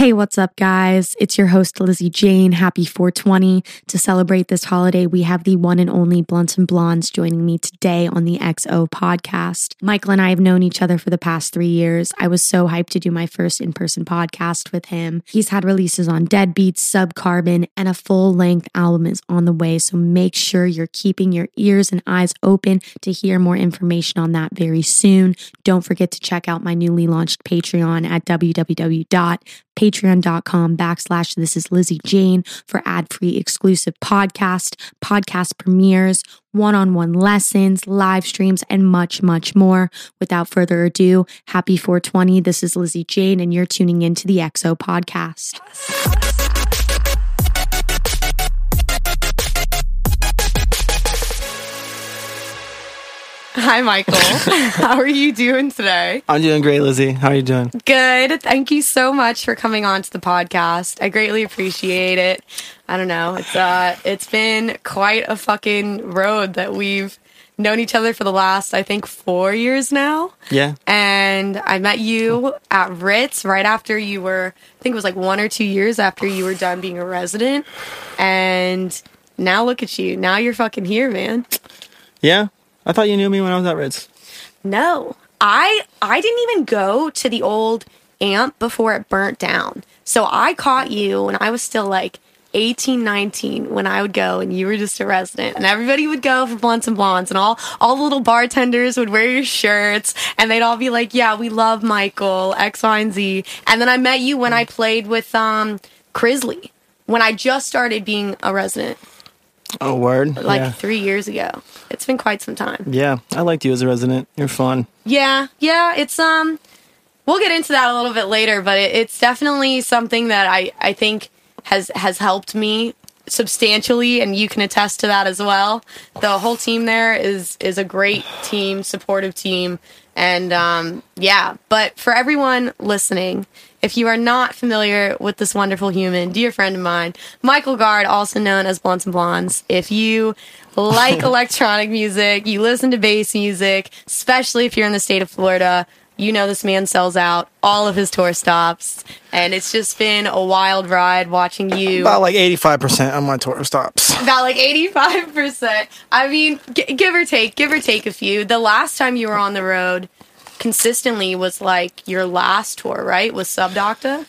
Hey, what's up, guys? It's your host, Lizzie Jane. Happy 420. To celebrate this holiday, we have the one and only Blunts and Blondes joining me today on the XO podcast. Michael and I have known each other for the past three years. I was so hyped to do my first in person podcast with him. He's had releases on Deadbeats, Subcarbon, and a full length album is on the way. So make sure you're keeping your ears and eyes open to hear more information on that very soon. Don't forget to check out my newly launched Patreon at www patreon.com backslash this is Lizzie Jane for ad-free exclusive podcast, podcast premieres, one-on-one lessons, live streams, and much, much more. Without further ado, happy 420. This is Lizzie Jane, and you're tuning into the XO podcast. Hi, Michael. How are you doing today? I'm doing great, Lizzie. How are you doing? Good. Thank you so much for coming on to the podcast. I greatly appreciate it. I don't know. It's uh it's been quite a fucking road that we've known each other for the last I think 4 years now. Yeah. And I met you at Ritz right after you were I think it was like 1 or 2 years after you were done being a resident. And now look at you. Now you're fucking here, man. Yeah. I thought you knew me when I was at Ritz. No, I I didn't even go to the old amp before it burnt down. So I caught you when I was still like 18, 19 when I would go and you were just a resident and everybody would go for blunts and blondes and all, all the little bartenders would wear your shirts and they'd all be like, yeah, we love Michael, X, Y, and Z. And then I met you when I played with, um, Crizzly when I just started being a resident. Oh, word. Like yeah. three years ago. It's been quite some time. Yeah. I liked you as a resident. You're fun. Yeah, yeah, it's um we'll get into that a little bit later, but it, it's definitely something that I I think has has helped me substantially and you can attest to that as well. The whole team there is is a great team, supportive team and um yeah, but for everyone listening, if you are not familiar with this wonderful human, dear friend of mine, Michael Guard, also known as Blunts and Blondes, if you like electronic music, you listen to bass music, especially if you're in the state of Florida, you know this man sells out all of his tour stops. And it's just been a wild ride watching you. About like 85% on my tour stops. About like 85%. I mean, g- give or take, give or take a few. The last time you were on the road consistently was like your last tour, right? Was Subdocta?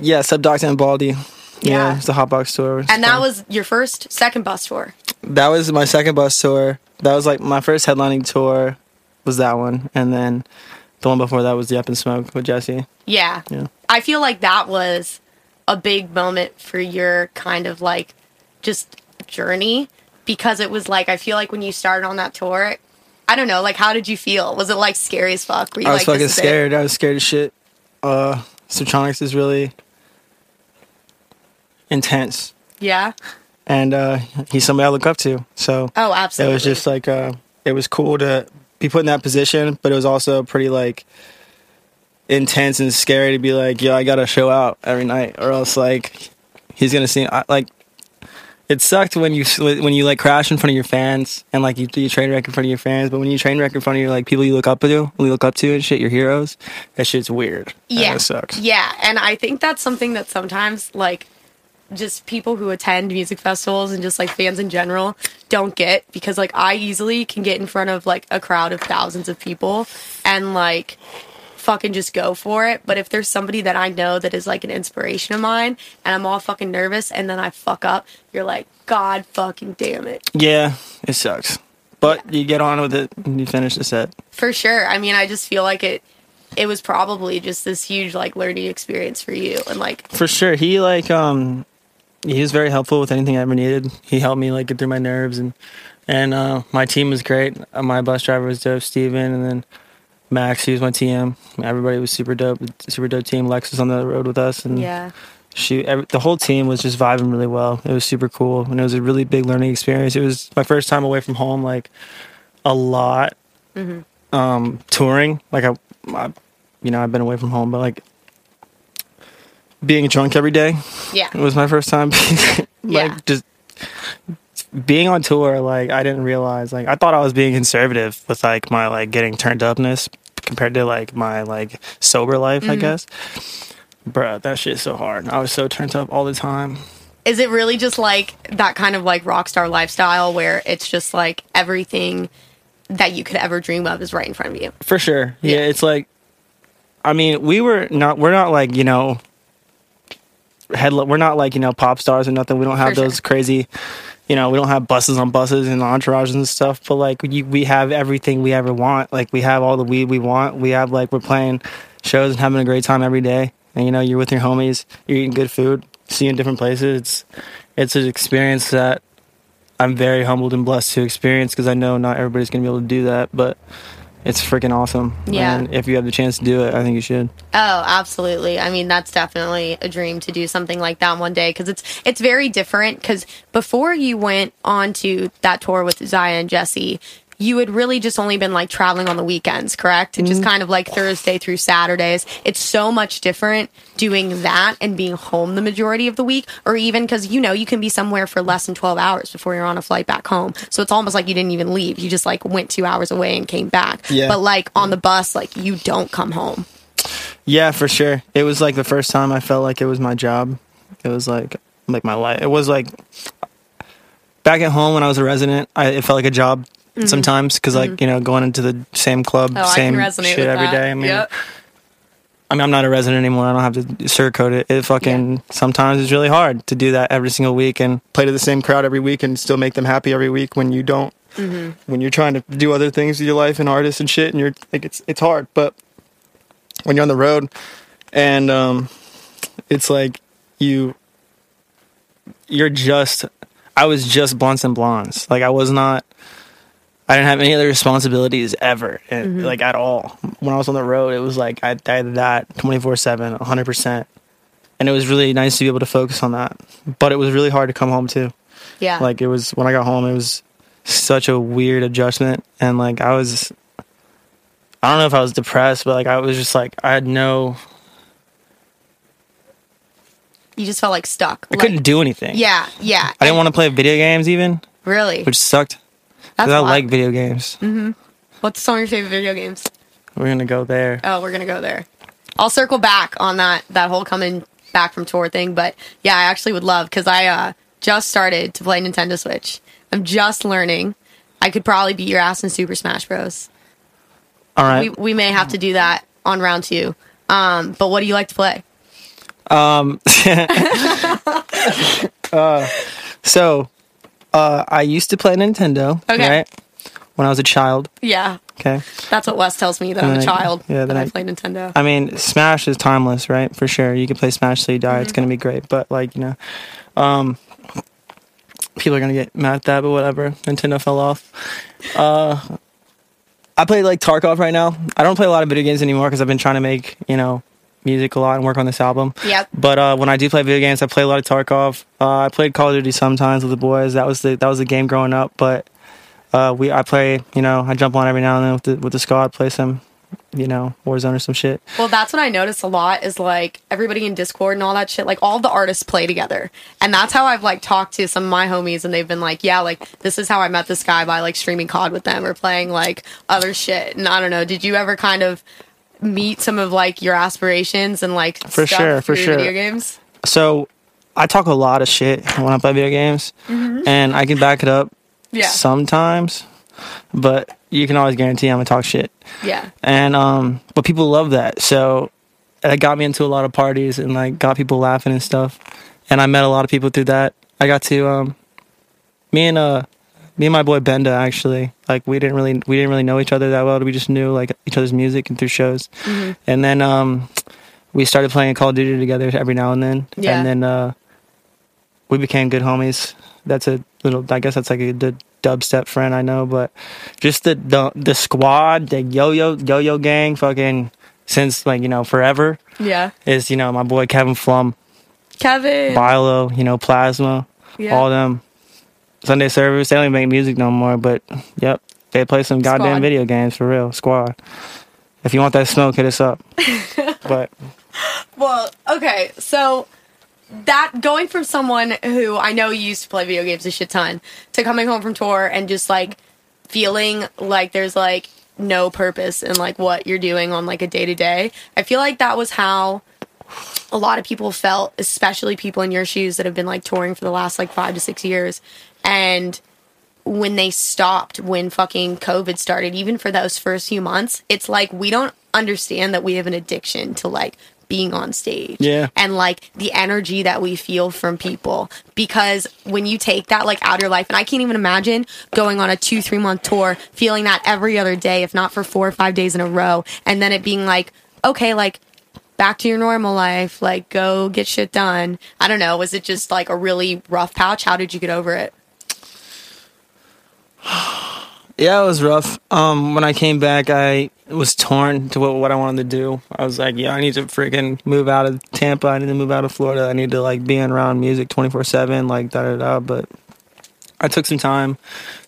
Yeah, Subdocs and Baldy. Yeah. Yeah. it's the Hotbox tour. And that was your first, second bus tour. that was my second bus tour. That was like my first headlining tour was that one. And then the one before that was the Up and Smoke with Jesse. Yeah. Yeah. I feel like that was a big moment for your kind of like just journey because it was like I feel like when you started on that tour, I don't know, like how did you feel? Was it like scary as fuck? Were you I was like fucking is it? scared. I was scared as shit. Uh, Subtronics is really intense. Yeah. And uh, he's somebody I look up to. So Oh, absolutely. it was just like uh it was cool to be put in that position but it was also pretty like intense and scary to be like yo i gotta show out every night or else like he's gonna see I, like it sucked when you when you like crash in front of your fans and like you do your train wreck in front of your fans but when you train wreck in front of your like people you look up to you look up to and shit your heroes that shit's weird. Yeah. it sucks. Yeah, and I think that's something that sometimes like just people who attend music festivals and just like fans in general don't get because like I easily can get in front of like a crowd of thousands of people and like fucking just go for it. But if there's somebody that I know that is like an inspiration of mine and I'm all fucking nervous and then I fuck up, you're like, God fucking damn it. yeah it sucks but you get on with it and you finish the set For sure. I mean, I just feel like it it was probably just this huge like learning experience for you and like For sure. He like um he was very helpful with anything I ever needed. He helped me like get through my nerves and and uh my team was great. Uh, my bus driver was dope, Steven, and then Max, he was my TM. Everybody was super dope, super dope team. Lex was on the road with us and yeah. she every, the whole team was just vibing really well. It was super cool and it was a really big learning experience. It was my first time away from home like a lot um touring. Like I, I you know, I've been away from home, but like being drunk every day Yeah. it was my first time like Yeah. just being on tour like i didn't realize like i thought i was being conservative with like my like getting turned upness compared to like my like sober life Mm-hmm. i guess Bruh, that shit's so hard. I was so turned up all the time. Is it really just like that kind of like rock star lifestyle where it's just like everything that you could ever dream of is right in front of you? For sure. Yeah, Yeah. it's like I mean, we were not we're not like, you know, head we're not like, you know, pop stars or nothing. We don't have For sure. those crazy you know, we don't have buses on buses and entourages and stuff, but like you, we have everything we ever want. Like we have all the weed we want. We have like we're playing shows and having a great time every day. And you know, you're with your homies, you're eating good food, seeing different places. It's it's an experience that I'm very humbled and blessed to experience because I know not everybody's gonna be able to do that, but it's freaking awesome. Yeah. And if you have the chance to do it, I think you should. Oh, absolutely. I mean, that's definitely a dream to do something like that one day because it's it's very different. Because before you went on to that tour with Zaya and Jesse, you had really just only been like traveling on the weekends, correct? And just mm-hmm. kind of like Thursday through Saturdays. It's so much different doing that and being home the majority of the week, or even because you know you can be somewhere for less than twelve hours before you're on a flight back home. So it's almost like you didn't even leave; you just like went two hours away and came back. Yeah. But like on the bus, like you don't come home. Yeah, for sure. It was like the first time I felt like it was my job. It was like like my life. It was like back at home when I was a resident. I, it felt like a job sometimes because like you know going into the same club, Mm-hmm. Oh, same shit every that. day. I mean, Yep. I mean, I'm not a resident anymore. I don't have to sugarcoat it. It fucking sometimes it's really hard to do that every single week and play to the same crowd every week and still make them happy every week when you don't. Mm-hmm. When you're trying to do other things with your life and artists and shit, and you're like it's it's hard. But when you're on the road, and um, it's like you you're just I was just blunts and blondes. Like I was not I didn't have any other responsibilities ever, and, like at all. When I was on the road, it was like I, I had that twenty four seven, hundred percent, and it was really nice to be able to focus on that. But it was really hard to come home too. Yeah. Like it was when I got home, it was such a weird adjustment, and like I was, I don't know if I was depressed, but like I was just like I had no, you just felt like stuck. I Like- couldn't do anything. Yeah, yeah. I didn't want to play video games even, Really? which sucked. That's I like video games. What's some of your favorite video games? We're gonna go there. Oh, we're gonna go there. I'll circle back on that that whole coming back from tour thing, but yeah, I actually would love because I uh, just started to play Nintendo Switch. I'm just learning. I could probably beat your ass in Super Smash Bros. All right, We we may have to do that on round two. Um, but what do you like to play? Um. So, uh, I used to play Nintendo. Okay. Right. When I was a child. Yeah, Okay. that's what Wes tells me that I'm a I- child. yeah, that then I I- play Nintendo. I mean, Smash is timeless, right? For sure. You can play Smash till you die. It's Mm-hmm. gonna be great. But like, you know, um, people are gonna get mad at that, but whatever. Nintendo fell off. Uh, I play like Tarkov right now. I don't play a lot of video games anymore because I've been trying to make you know music a lot and work on this album. Yep. But uh, when I do play video games, I play a lot of Tarkov. Uh, I played Call of Duty sometimes with the boys. That was the that was the game growing up. But uh, we I play you know I jump on every now and then with the with the squad, play some you know Warzone or some shit. Well, that's what I notice a lot is like everybody in Discord and all that shit, like all the artists play together. And that's how I've like talked to some of my homies and they've been like, yeah, like this is how I met this guy by like streaming COD with them or playing like other shit. And I don't know, did you ever kind of meet some of like your aspirations and like For stuff sure, for sure. video games? So I talk a lot of shit when I play video games, and I can back it up Mm-hmm. Yeah. sometimes, but you can always guarantee I'm gonna talk shit. Yeah. And um, but people love that, so it got me into a lot of parties and like got people laughing and stuff. And I met a lot of people through that. I got to um, me and uh, me and my boy Benda actually like we didn't really we didn't really know each other that well. We just knew like each other's music and through shows. Mm-hmm. And then um, we started playing Call of Duty together every now and then. Yeah. And then uh, we became good homies. That's a little. I guess that's like a good dubstep friend I know, but just the the, the squad, the yo yo yo yo gang, fucking since like you know forever Yeah. is you know my boy Kevin Flum, Kevin. Bilo, you know Plasma, Yeah. all them. Sunday service. They don't even make music no more, but yep, they play some goddamn Squad. video games for real. Squad. If you want that smoke, hit us up. but Well, okay, so that going from someone who I know used to play video games a shit ton to coming home from tour and just like feeling like there's like no purpose in like what you're doing on like a day to day. I feel like that was how a lot of people felt, especially people in your shoes that have been like touring for the last like five to six years. And when they stopped, when fucking COVID started, even for those first few months, it's like we don't understand that we have an addiction to like being on stage. Yeah. And like the energy that we feel from people. Because when you take that like out of your life, and I can't even imagine going on a two, three month tour, feeling that every other day, if not for four or five days in a row, and then it being like, okay, like back to your normal life, like go get shit done. I don't know. Was it just like a really rough patch? How did you get over it? Yeah, it was rough. Um, when I came back, I was torn to what, what I wanted to do. I was like, yeah, I need to freaking move out of Tampa. I need to move out of Florida. I need to like be around music 24 seven, like da da da. But I took some time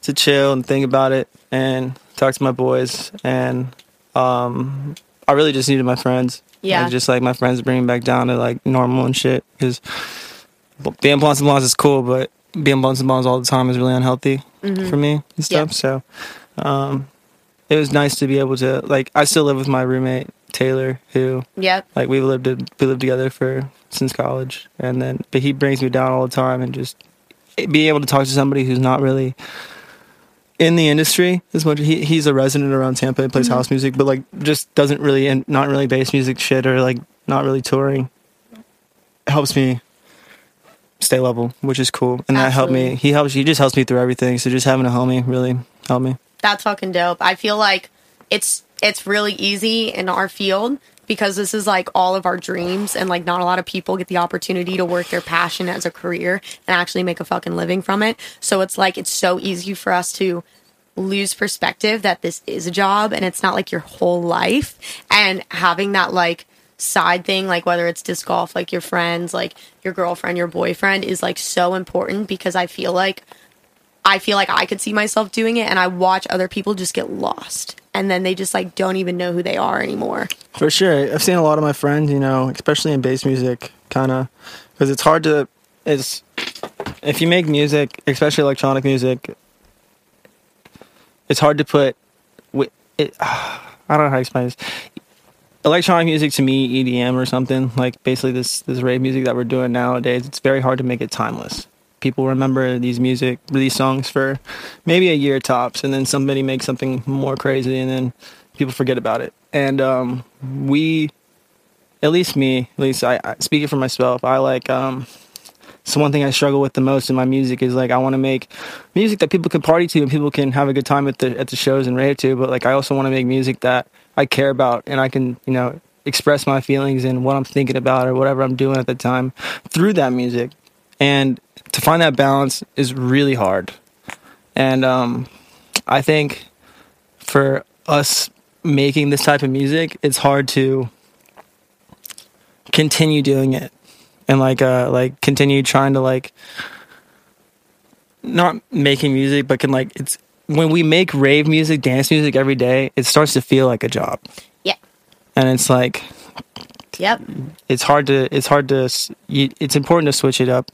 to chill and think about it and talk to my boys. And um, I really just needed my friends. Yeah. Like, just like my friends bringing back down to like normal and shit. Because being blunts and blondes is cool, but being blunts and blondes all the time is really unhealthy for me and stuff. Yeah. So um, it was nice to be able to like. I still live with my roommate Taylor, who yeah like we lived we lived together for since college, and then but he brings me down all the time, and just being able to talk to somebody who's not really in the industry as much. He he's a resident around Tampa and plays house music, but like just doesn't really and not really bass music shit or like not really touring. Helps me stay level, which is cool, and that helped me. He helps. He just helps me through everything. So just having a homie really helped me. That's fucking dope. I feel like it's it's really easy in our field because this is like all of our dreams and like not a lot of people get the opportunity to work their passion as a career and actually make a fucking living from it. So it's like it's so easy for us to lose perspective that this is a job and it's not like your whole life and having that like side thing like whether it's disc golf like your friends like your girlfriend your boyfriend is like so important because I feel like I feel like I could see myself doing it and I watch other people just get lost and then they just like don't even know who they are anymore. For sure, I've seen a lot of my friends, you know, especially in bass music, kind of, because it's hard to. It's if you make music, especially electronic music, it's hard to put. It, I don't know how to explain this. Electronic music to me, EDM or something like basically this this rave music that we're doing nowadays. It's very hard to make it timeless. People remember these music, these songs for maybe a year tops, and then somebody makes something more crazy, and then people forget about it. And um, we, at least me, at least I, I speaking for myself, I like. Um, so one thing I struggle with the most in my music is like I want to make music that people can party to and people can have a good time at the at the shows and rave to. But like I also want to make music that I care about and I can you know express my feelings and what I'm thinking about or whatever I'm doing at the time through that music. And to find that balance is really hard. And um, I think for us making this type of music, it's hard to continue doing it and like uh like continue trying to like not making music but can like it's when we make rave music dance music every day it starts to feel like a job Yeah. and it's like Yep. it's hard to it's hard to it's important to switch it up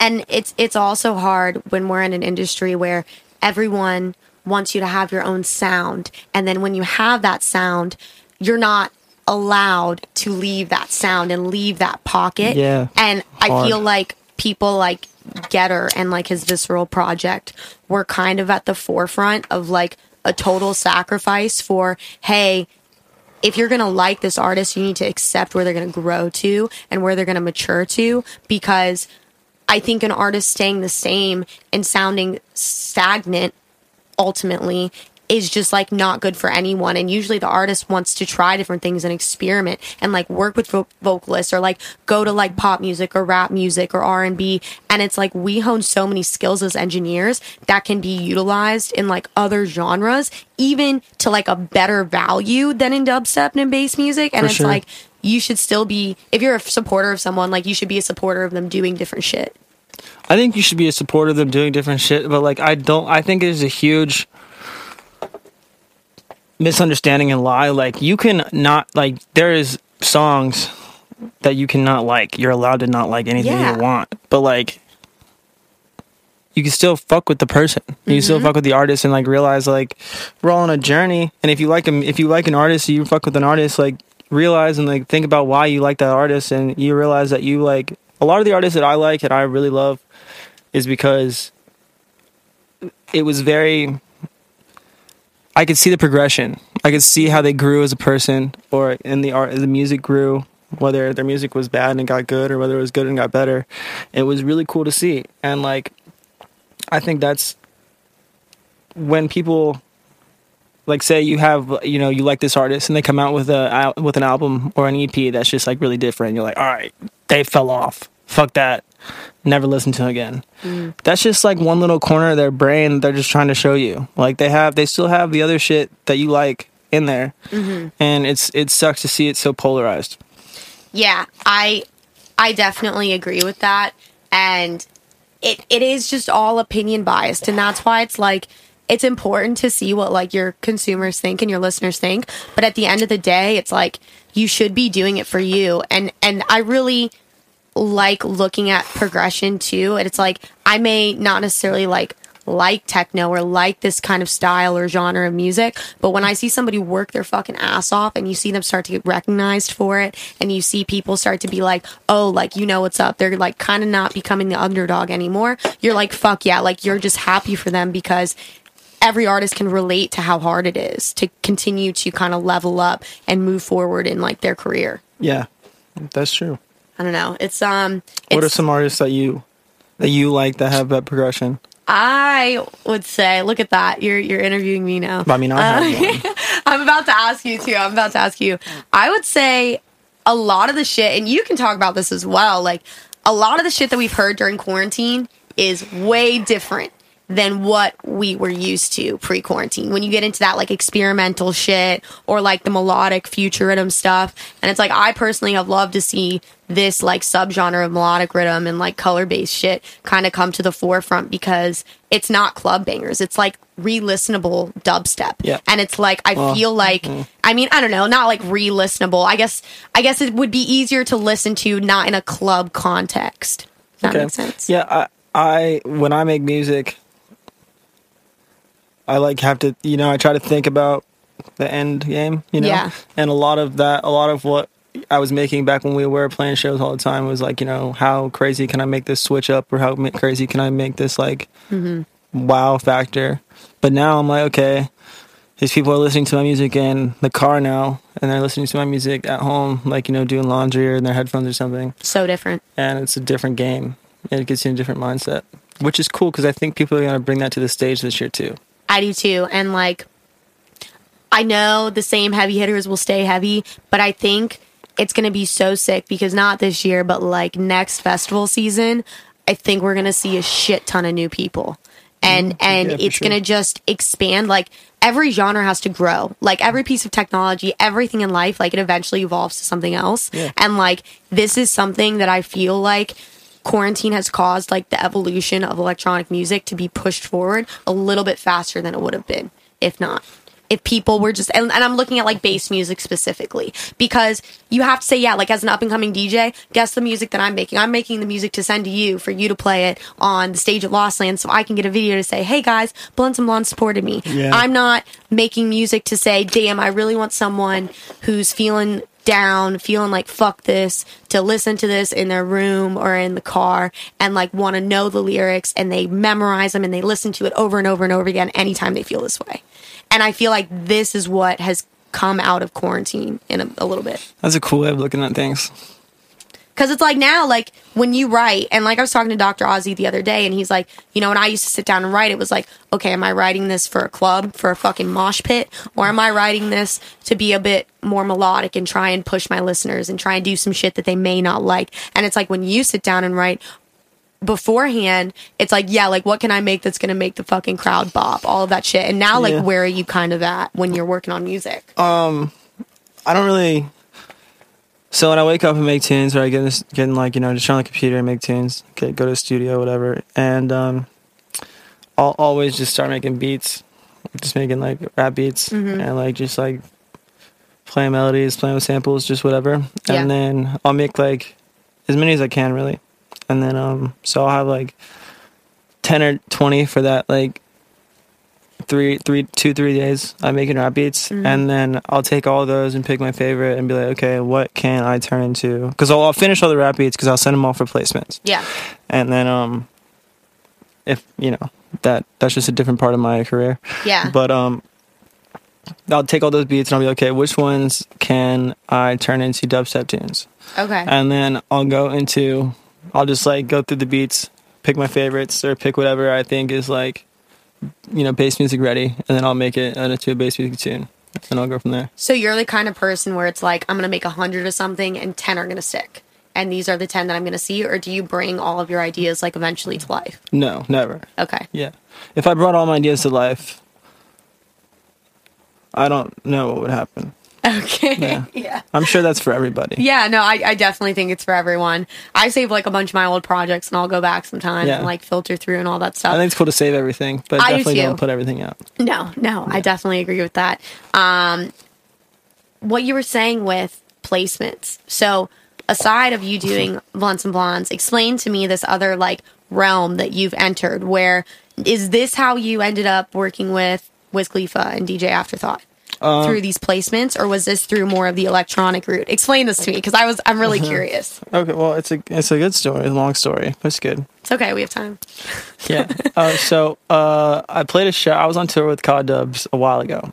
and it's it's also hard when we're in an industry where everyone wants you to have your own sound and then when you have that sound you're not allowed to leave that sound and leave that pocket Yeah. and i feel like people like getter and like his visceral project were kind of at the forefront of like a total sacrifice for hey if you're going to like this artist, you need to accept where they're going to grow to and where they're going to mature to because I think an artist staying the same and sounding stagnant ultimately is just like not good for anyone. And usually the artist wants to try different things and experiment and like work with vo- vocalists or like go to like pop music or rap music or R&B and it's like we hone so many skills as engineers that can be utilized in like other genres even to like a better value than in dubstep and in bass music. And For it's sure. like you should still be if you're a supporter of someone like you should be a supporter of them doing different shit. I think you should be a supporter of them doing different shit but like i don't i think it is a huge misunderstanding and lie like you can not like there is songs that you cannot like. You're allowed to not like anything Yeah. you want. But like you can still fuck with the person. You Mm-hmm. still fuck with the artist and like realize like we're all on a journey. And if you like them if you like an artist you fuck with an artist like realize and like think about why you like that artist. And you realize that you like a lot of the artists that I like and I really love is because it was very I could see the progression. I could see how they grew as a person or in the art the music grew whether their music was bad and got good or whether it was good and got better. It was really cool to see. And like I think that's when people like say you have you know you like this artist and they come out with a with an album or an EP that's just like really different. You're like, all right, they fell off. Fuck that. Never listen to again. Mm. That's just like one little corner of their brain they're just trying to show you. Like they have, they still have the other shit that you like in there, mm-hmm. and it's it sucks to see it so polarized. Yeah, I I definitely agree with that, and it it is just all opinion biased, and that's why it's like it's important to see what like your consumers think and your listeners think but at the end of the day it's like you should be doing it for you and and i really like looking at progression too and it's like i may not necessarily like like techno or like this kind of style or genre of music. But when I see somebody work their fucking ass off and you see them start to get recognized for it and you see people start to be like, oh, like, you know what's up. They're like kind of not becoming the underdog anymore. You're like, fuck yeah. Like, you're just happy for them because every artist can relate to how hard it is to continue to kind of level up and move forward in like their career. Yeah, that's true. I don't know. It's um. It's, what are some artists that you that you like that have that progression? I would say, look at that. You're you're interviewing me now. I mean, I uh, I'm about to ask you too. I'm about to ask you. I would say a lot of the shit, and you can talk about this as well. Like a lot of the shit that we've heard during quarantine is way different than what we were used to pre quarantine. When you get into that like experimental shit or like the melodic future rhythm stuff. And it's like, I personally have loved to see this like subgenre of melodic rhythm and like color based shit kind of come to the forefront because it's not club bangers. It's like re listenable dubstep. Yeah. And it's like, I well, feel like, mm-hmm. I mean, I don't know, not like re listenable. I guess, I guess it would be easier to listen to not in a club context. that okay. makes sense. Yeah. I, I, when I make music, I like have to, you know, I try to think about the end game, you know, yeah. and a lot of that, a lot of what I was making back when we were playing shows all the time was like, you know, how crazy can I make this switch up, or how crazy can I make this like mm-hmm. wow factor? But now I'm like, okay, these people are listening to my music in the car now, and they're listening to my music at home, like you know, doing laundry or in their headphones or something. So different, and it's a different game, and it gets you in a different mindset, which is cool because I think people are gonna bring that to the stage this year too. I do too. And like, I know the same heavy hitters will stay heavy, but I think it's going to be so sick because not this year, but like next festival season, I think we're going to see a shit ton of new people. And, mm-hmm. and yeah, it's sure. going to just expand. Like every genre has to grow. Like every piece of technology, everything in life, like it eventually evolves to something else. Yeah. And like this is something that I feel like quarantine has caused like the evolution of electronic music to be pushed forward a little bit faster than it would have been if not. If people were just and, and, i'm looking at like bass music specifically because you have to say yeah like as an up and coming dj guess the music that i'm making. I'm making the music to send to you for you to play it on the stage at lost land so i can get a video to say hey guys blunts and blondes supported me. Yeah. i'm not making music to say damn i really want someone who's feeling down, feeling like fuck this, to listen to this in their room or in the car and like want to know the lyrics and they memorize them and they listen to it over and over and over again anytime they feel this way. And I feel like this is what has come out of quarantine in a, a little bit. That's a cool way of looking at things. Because it's like now, like when you write, and like I was talking to Dr. Ozi the other day, and he's like, you know, when I used to sit down and write, it was like, okay, am I writing this for a club, for a fucking mosh pit, or am I writing this to be a bit more melodic and try and push my listeners and try and do some shit that they may not like? And it's like when you sit down and write, beforehand, it's like, yeah, like what can I make that's gonna make the fucking crowd bop, all of that shit. And now, like, yeah. where are you kind of at when you're working on music? Um, I don't really so when I wake up and make tunes, or I get in, getting like you know just on the computer and make tunes, okay, go to the studio, whatever, and um, I'll always just start making beats, just making like rap beats, mm-hmm. and like just like playing melodies, playing with samples, just whatever, and then I'll make like as many as I can really, and then um, so I'll have like ten or twenty for that like three, three, two, three days. I'm making rap beats, and then I'll take all those and pick my favorite and be like, okay, what can I turn into? Because I'll, I'll finish all the rap beats because I'll send them all for placements, Yeah. and then um, if you know that that's just a different part of my career. Yeah. But um, I'll take all those beats and I'll be like, okay. Which ones can I turn into dubstep tunes? okay. and then I'll go into I'll just like go through the beats, pick my favorites or pick whatever I think is like you know bass music ready, and then I'll make it into a bass music tune, and I'll go from there. So you're the kind of person where it's like I'm gonna make a hundred of something and ten are gonna stick, and these are the ten that I'm gonna see, or do you bring all of your ideas like eventually to life? No, never. Okay. Yeah, if I brought all my ideas to life, I don't know what would happen. Okay. Yeah. yeah. I'm sure that's for everybody. Yeah, no, I, I definitely think it's for everyone. I save like a bunch of my old projects and I'll go back sometimes Yeah. and like filter through and all that stuff. I think it's cool to save everything, but I definitely too. don't put everything out. No, no, I definitely agree with that. Um, what you were saying with placements. So, aside of you doing blunts and blondes, explain to me this other like realm that you've entered. Where is this how you ended up working with Wiz Khalifa and DJ Afterthought? Um, through these placements, or was this through more of the electronic route? Explain this to me because I was I'm really curious. Okay, well, it's a it's a good story, a long story, but it's good. It's okay, we have time. Yeah. uh, so uh, I played a show. I was on tour with Codd Dubz a while ago,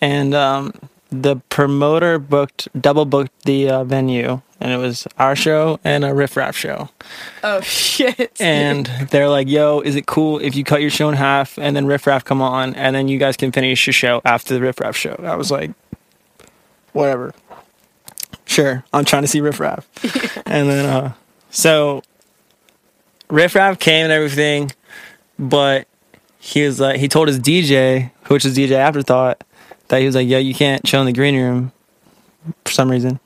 and um, the promoter booked double booked the uh, venue, and it was our show and a riff raff show. Oh shit! And they're like, "Yo, is it cool if you cut your show in half and then riff raff come on, and then you guys can finish your show after the riff raff show?" I was like, "Whatever." Sure, I'm trying to see riff raff, and then uh, so riff raff came and everything, but he was like, he told his DJ, which is DJ Afterthought, that he was like, "Yo, you can't chill in the green room for some reason."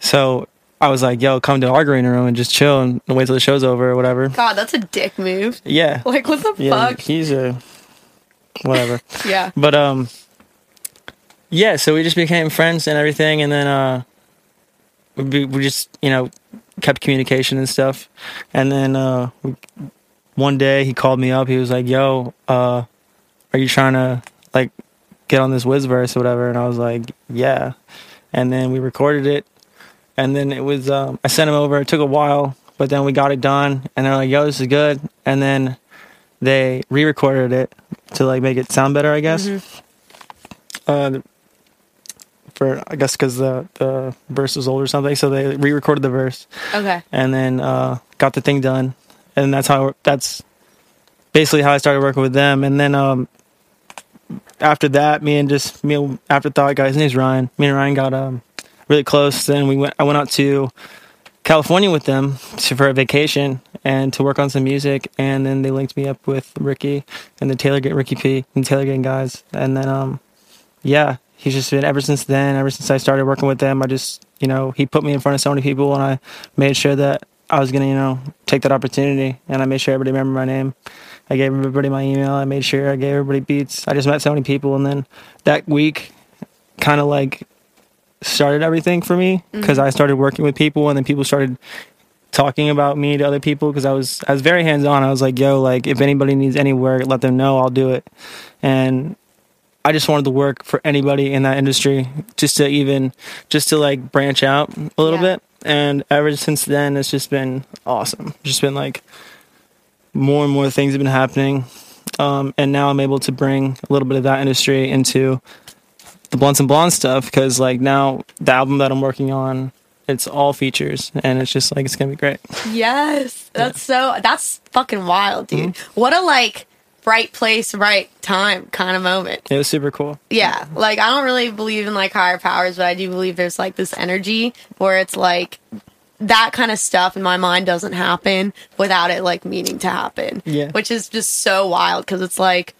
So I was like, "Yo, come to our green room and just chill and wait till the show's over or whatever." God, that's a dick move. Yeah, Like what the yeah, fuck? he's a whatever. Yeah. But um, yeah. So we just became friends and everything, and then uh, we we just you know kept communication and stuff, and then uh, we, one day he called me up. He was like, "Yo, uh, are you trying to like get on this Wiz verse or whatever?" And I was like, "Yeah," and then we recorded it, and then it was um, I sent him over. It took a while, but then we got it done, and they're like, "Yo, this is good," and then they re-recorded it to like make it sound better, I guess. Uh, for I guess because the the verse was old or something, so they re-recorded the verse Okay. and then uh, got the thing done, and that's how that's basically how I started working with them. And then um, after that, me and just me afterthought guy, his name's Ryan. Me and Ryan got um, really close. Then we went. I went out to California with them for a vacation and to work on some music. And then they linked me up with Ricky and the Taylor Gang, Ricky P and Taylor Gang guys. And then um, yeah, he's just been ever since then. Ever since I started working with them, I just you know he put me in front of so many people, and I made sure that I was gonna you know take that opportunity, and I made sure everybody remembered my name. I gave everybody my email. I made sure I gave everybody beats. I just met so many people, and then that week, kind of like started everything for me mm-hmm. because I started working with people, and then people started talking about me to other people because I was I was very hands on. I was like, yo, like if anybody needs any work, let them know. I'll do it, and I just wanted to work for anybody in that industry, just to even just to like branch out a little Yeah. bit. And ever since then, it's just been awesome. Just been like more and more things have been happening, um, and now I'm able to bring a little bit of that industry into the blunts and blonde stuff because like now the album that I'm working on, it's all features, and it's just like it's gonna be great. Yes, that's so that's fucking wild, dude. What a like right place, right time kind of moment. It was super cool. Yeah, like I don't really believe in like higher powers, but I do believe there's like this energy where it's like that kind of stuff in my mind doesn't happen without it like meaning to happen. Yeah. Which is just so wild because it's like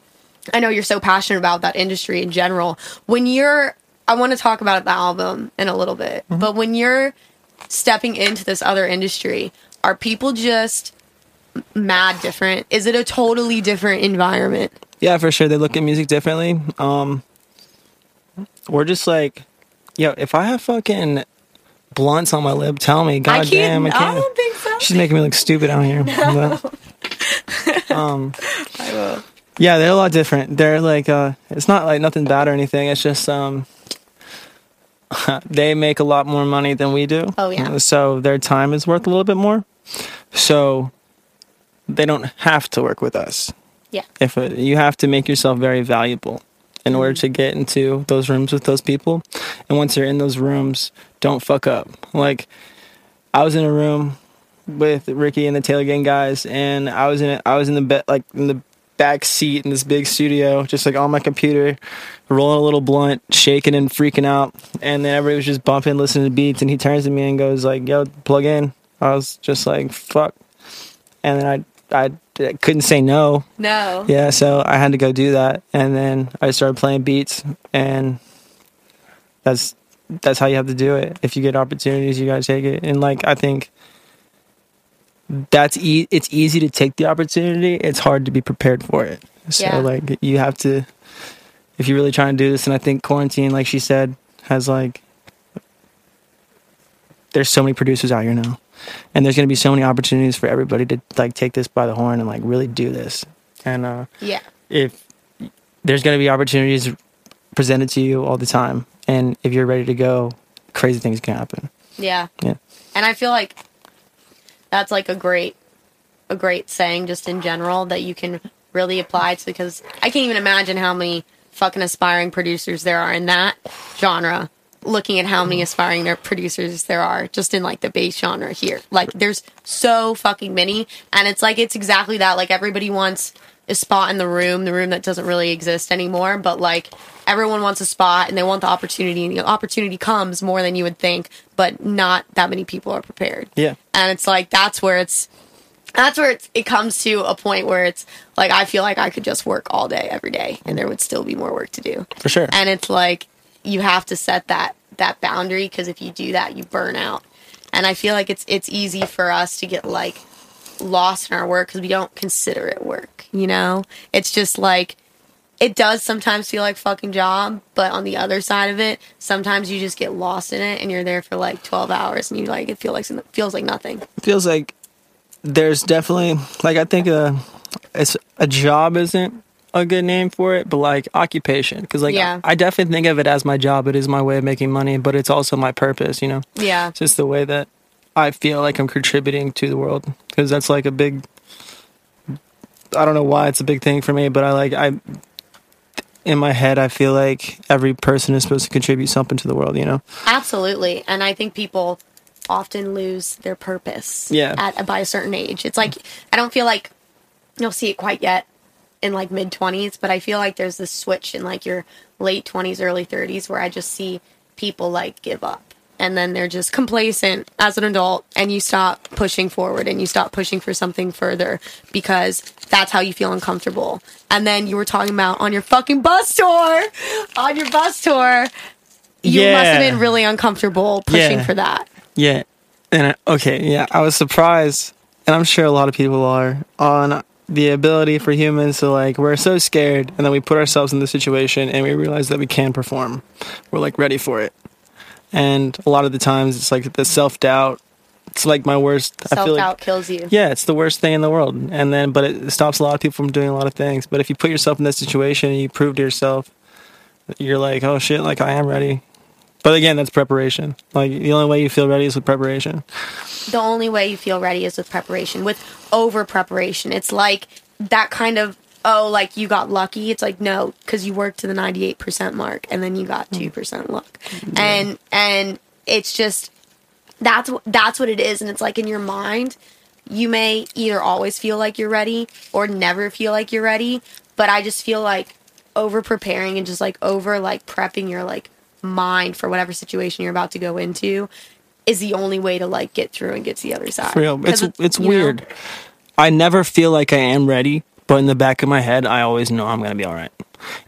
I know you're so passionate about that industry in general. When you're I want to talk about the album in a little bit, but when you're stepping into this other industry, are people just mad different? Is it a totally different environment? Yeah, for sure. They look at music differently. Um, we're just like, yo, if I have fucking blunts on my lip, tell me. God I can't. damn, I I, can't. don't think so. She's making me look stupid out here. But, um, I will. Yeah, they're a lot different. They're like uh it's not like nothing bad or anything. It's just um they make a lot more money than we do. Oh, yeah. So their time is worth a little bit more. So they don't have to work with us. Yeah. If it, you have to make yourself very valuable in order to get into those rooms with those people. And once you're in those rooms, don't fuck up. Like I was in a room with Ricky and the Taylor Gang guys, and I was in it. I was in the bed, like in the back seat in this big studio, just like on my computer, rolling a little blunt, shaking and freaking out. And then everybody was just bumping, listening to beats, and he turns to me and goes like, "Yo, plug in." I was just like, "Fuck," and then I I couldn't say no. No. Yeah, so I had to go do that, and then I started playing beats, and that's that's how you have to do it. If you get opportunities, you gotta take it. And like I think that's e- it's easy to take the opportunity. It's hard to be prepared for it. So Yeah. like you have to, if you're really trying to do this, and I think quarantine, like she said, has like there's so many producers out here now, and there's gonna be so many opportunities for everybody to like take this by the horn and like really do this. And uh, Yeah. if there's going to be opportunities presented to you all the time and if you're ready to go crazy things can happen Yeah. yeah And I feel like that's like a great a great saying just in general that you can really apply to because I can't even imagine how many fucking aspiring producers there are in that genre. Looking at how many mm-hmm. aspiring producers there are just in like the bass genre here. Like there's so fucking many and it's like it's exactly that. Like everybody wants a spot in the room, the room that doesn't really exist anymore, but like everyone wants a spot and they want the opportunity and the opportunity comes more than you would think, but not that many people are prepared yeah and it's like that's where it's that's where it's, it comes to a point where it's like I feel like I could just work all day every day and there would still be more work to do. for sure And it's like you have to set that that boundary because if you do that, you burn out. And I feel like it's it's easy for us to get like lost in our work because we don't consider it work. You know, it's just like it does sometimes feel like fucking job, but on the other side of it, sometimes you just get lost in it and you're there for like 12 hours and you like it feel like feels like nothing. it feels like there's definitely like i think uh it's a job isn't a good name for it but like occupation because like Yeah. I, I definitely think of it as my job it is my way of making money but it's also my purpose you know Yeah. it's just the way that i feel like i'm contributing to the world because that's like a big i don't know why it's a big thing for me but i like i in my head i feel like every person is supposed to contribute something to the world you know Absolutely. And I think people often lose their purpose Yeah. at by a certain age. It's like I don't feel like you'll see it quite yet in like mid 20s, but I feel like there's this switch in like your late 20s, early 30s where I just see people like give up. And then they're just complacent as an adult, and you stop pushing forward and you stop pushing for something further because that's how you feel uncomfortable. And then you were talking about on your fucking bus tour, on your bus tour, you must have been really uncomfortable pushing Yeah. for that. Yeah. And I, okay, yeah, I was surprised, and I'm sure a lot of people are on the ability for humans to like we're so scared, and then we put ourselves in the situation, and we realize that we can perform. We're like ready for it, and a lot of the times it's like the self doubt. It's like my worst. I Self feel doubt like kills you. yeah, it's the worst thing in the world, and then but it stops a lot of people from doing a lot of things. But if you put yourself in that situation and you prove to yourself, you're like, oh shit, like I am ready. But again, that's preparation. Like the only way you feel ready is with preparation. The only way you feel ready is with preparation, with over preparation. It's like that kind of oh, like you got lucky. It's like no, because you worked to the ninety eight percent mark, and then you got mm-hmm. two percent luck, and and it's just that's that's what it is, and it's like in your mind, you may either always feel like you're ready or never feel like you're ready. But I just feel like over preparing and just like over like prepping your like mind for whatever situation you're about to go into is the only way to like get through and get to the other side. For real. 'Cause It's it's you know, weird. I never feel like I am ready, but in the back of my head, I always know I'm gonna be all right.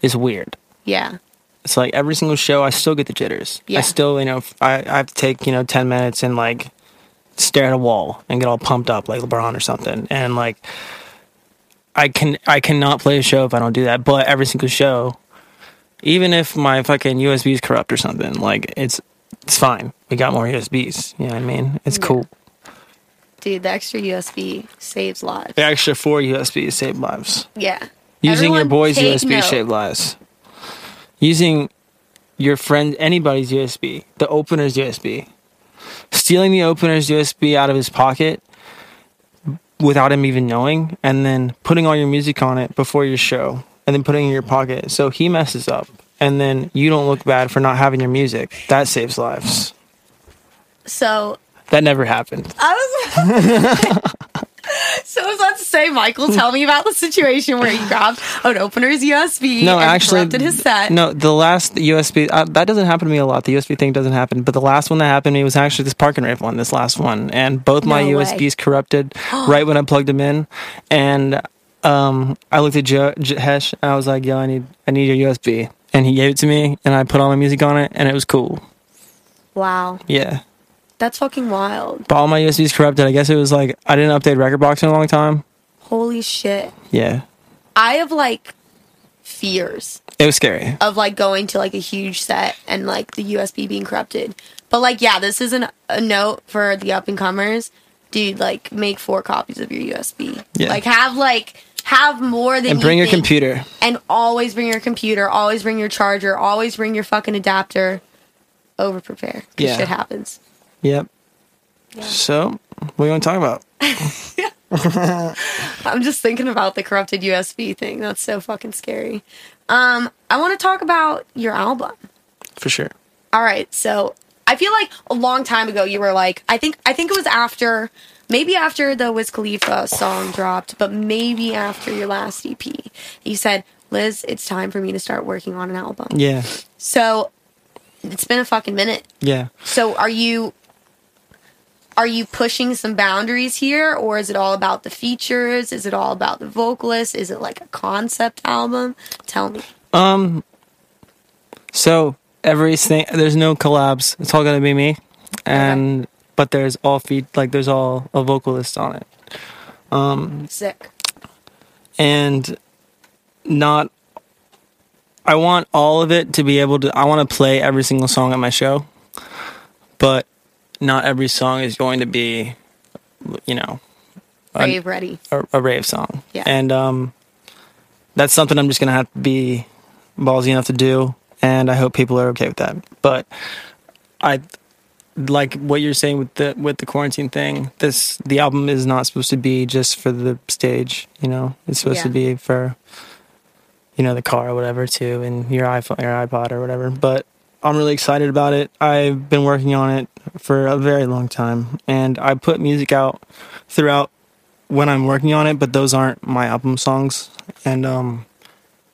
It's weird. yeah. It's like every single show, I still get the jitters. Yeah. I still, you know, I, I have to take you know ten minutes and like stare at a wall and get all pumped up like LeBron or something, and like I can I cannot play a show if I don't do that. But every single show, even if my fucking USB is corrupt or something, like it's it's fine. We got more USBs. You know what I mean? It's Yeah. cool. Dude, the extra USB saves lives. The extra four USBs save lives. Yeah. Using your boy's USB note. shaped lives. Using your friend anybody's USB, the opener's USB. Stealing the opener's USB out of his pocket without him even knowing, and then putting all your music on it before your show, and then putting it in your pocket. So he messes up, and then you don't look bad for not having your music. That saves lives. So That never happened. I was. So I was about to say, Michael, tell me about the situation where he grabbed an opener's USB No, and actually, corrupted his set. No, the last USB uh, that doesn't happen to me a lot. The USB thing doesn't happen, but the last one that happened to me was actually this park and rave one. This last one, and both my No. USBs corrupted right when I plugged them in, and um, I looked at Joe, J- Hesh and I was like, "Yo, I need I need your USB," and he gave it to me, and I put all my music on it, and it was cool. Wow, Yeah, that's fucking wild. but all my USBs corrupted. I guess it was like I didn't update Rekordbox in a long time. Holy shit. Yeah, I have like fears it was scary. of like going to like a huge set and like the USB being corrupted. But like, yeah, this is an, a note for the up and comers. Dude, like, make four copies of your USB. Yeah. Like, have like have more than And you bring your think. computer. and always bring your computer, always bring your charger, always bring your fucking adapter. Over prepare. Yeah. Shit happens. Yep. So, what do you want to talk about? I'm just thinking about the corrupted USB thing. That's so fucking scary. Um, I want to talk about your album. For sure. All right, so I feel like a long time ago you were like, I think I think it was after maybe after the Wiz Khalifa song dropped, but maybe after your last EP. You said, "Liz, it's time for me to start working on an album." Yeah. So it's been a fucking minute. Yeah. So are you are you pushing some boundaries here or is it all about the features? Is it all about the vocalist? Is it like a concept album? Tell me. Um. So everything there's no collabs. It's all gonna be me, and but there's all feed like there's all a vocalist on it, Um, Sick. and not. I want all of it to be able to. I want to play every single song at my show, but not every song is going to be, you know, Rave ready. a, a rave song. Yeah. And um, that's something I'm just gonna have to be ballsy enough to do, and I hope people are okay with that. But I like what you're saying with the with the quarantine thing. This the album is not supposed to be just for the stage. You know, it's supposed to be for you know the car or whatever too, and your iPhone, your iPod or whatever. But I'm really excited about it. I've been working on it for a very long time, and I put music out throughout when I'm working on it, but those aren't my album songs. And um,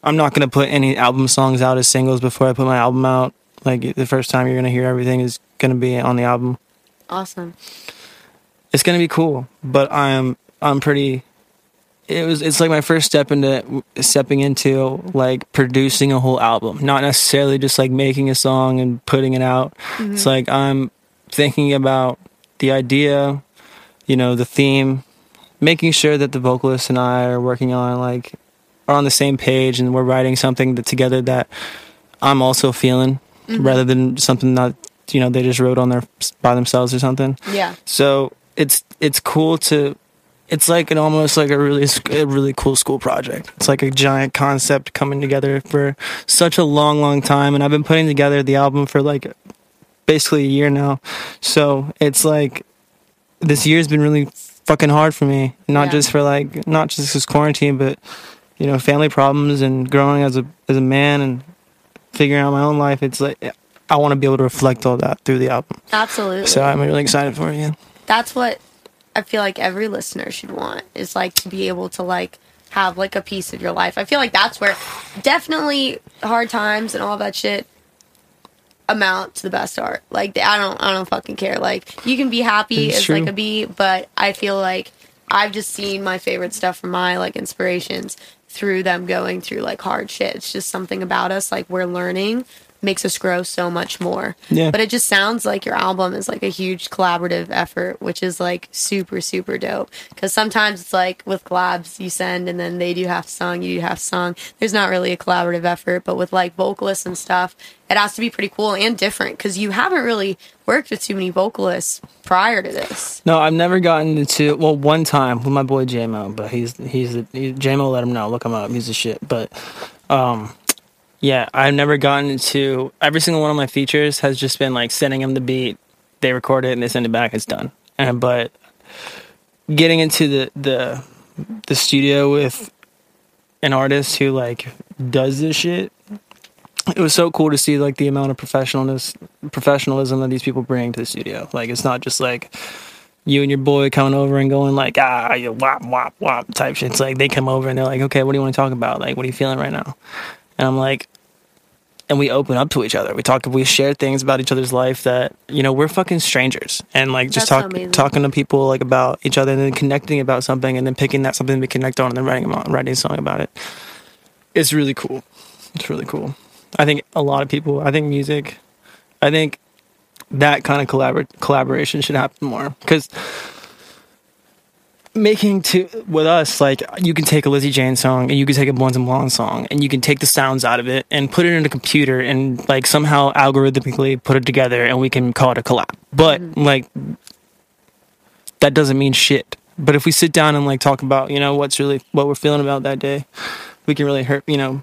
I'm not gonna put any album songs out as singles before I put my album out. Like the first time you're gonna hear everything is gonna be on the album. Awesome. It's gonna be cool, but I'm I'm pretty. It was it's like my first step into stepping into like producing a whole album, not necessarily just like making a song and putting it out. Mm-hmm. It's like I'm thinking about the idea, you know, the theme, making sure that the vocalist and I are working on like are on the same page and we're writing something that together that I'm also feeling mm-hmm. rather than something that you know they just wrote on their by themselves or something. Yeah. So it's it's cool to it's like an almost like a really a really cool school project. It's like a giant concept coming together for such a long long time and I've been putting together the album for like basically a year now. So it's like this year's been really fucking hard for me. Not Yeah. just for like not just this quarantine but you know family problems and growing as a as a man and figuring out my own life. It's like I want to be able to reflect all that through the album. Absolutely. So I'm really excited for it. Yeah. That's what I feel like every listener should want is like to be able to like have like a piece of your life. I feel like that's where definitely hard times and all that shit amount to the best art. Like I don't I don't fucking care. Like you can be happy It's as true. like a bee, but I feel like I've just seen my favorite stuff from my like inspirations through them going through like hard shit. It's just something about us like we're learning makes us grow so much more. Yeah. But it just sounds like your album is like a huge collaborative effort, which is like super, super dope. Because sometimes it's like with collabs, you send and then they do half song, you do half song. There's not really a collaborative effort, but with like vocalists and stuff, it has to be pretty cool and different because you haven't really worked with too many vocalists prior to this. No, I've never gotten into well one time with my boy JMO, but he's he's he, JMO let him know, look him up, he's a shit. But um yeah, I've never gotten into every single one of my features has just been like sending them the beat, they record it and they send it back, it's done. And but getting into the the the studio with an artist who like does this shit it was so cool to see like the amount of professionalness professionalism that these people bring to the studio. Like it's not just like you and your boy coming over and going like ah you wop wop wop type shit. It's like they come over and they're like okay what do you want to talk about? Like what are you feeling right now and i'm like and we open up to each other we talk we share things about each other's life that you know we're fucking strangers and like just That's talk amazing. talking to people like about each other and then connecting about something and then picking that something to connect on and then writing about writing a song about it it's really cool it's really cool I think a lot of people. I think music. I think that kind of collabor- collaboration should happen more because making to with us like you can take a Lizzy Jane song and you can take a Blunts and Blondes song and you can take the sounds out of it and put it in a computer and like somehow algorithmically put it together and we can call it a collab. But mm-hmm. like that doesn't mean shit. But if we sit down and like talk about you know what's really what we're feeling about that day, we can really hurt you know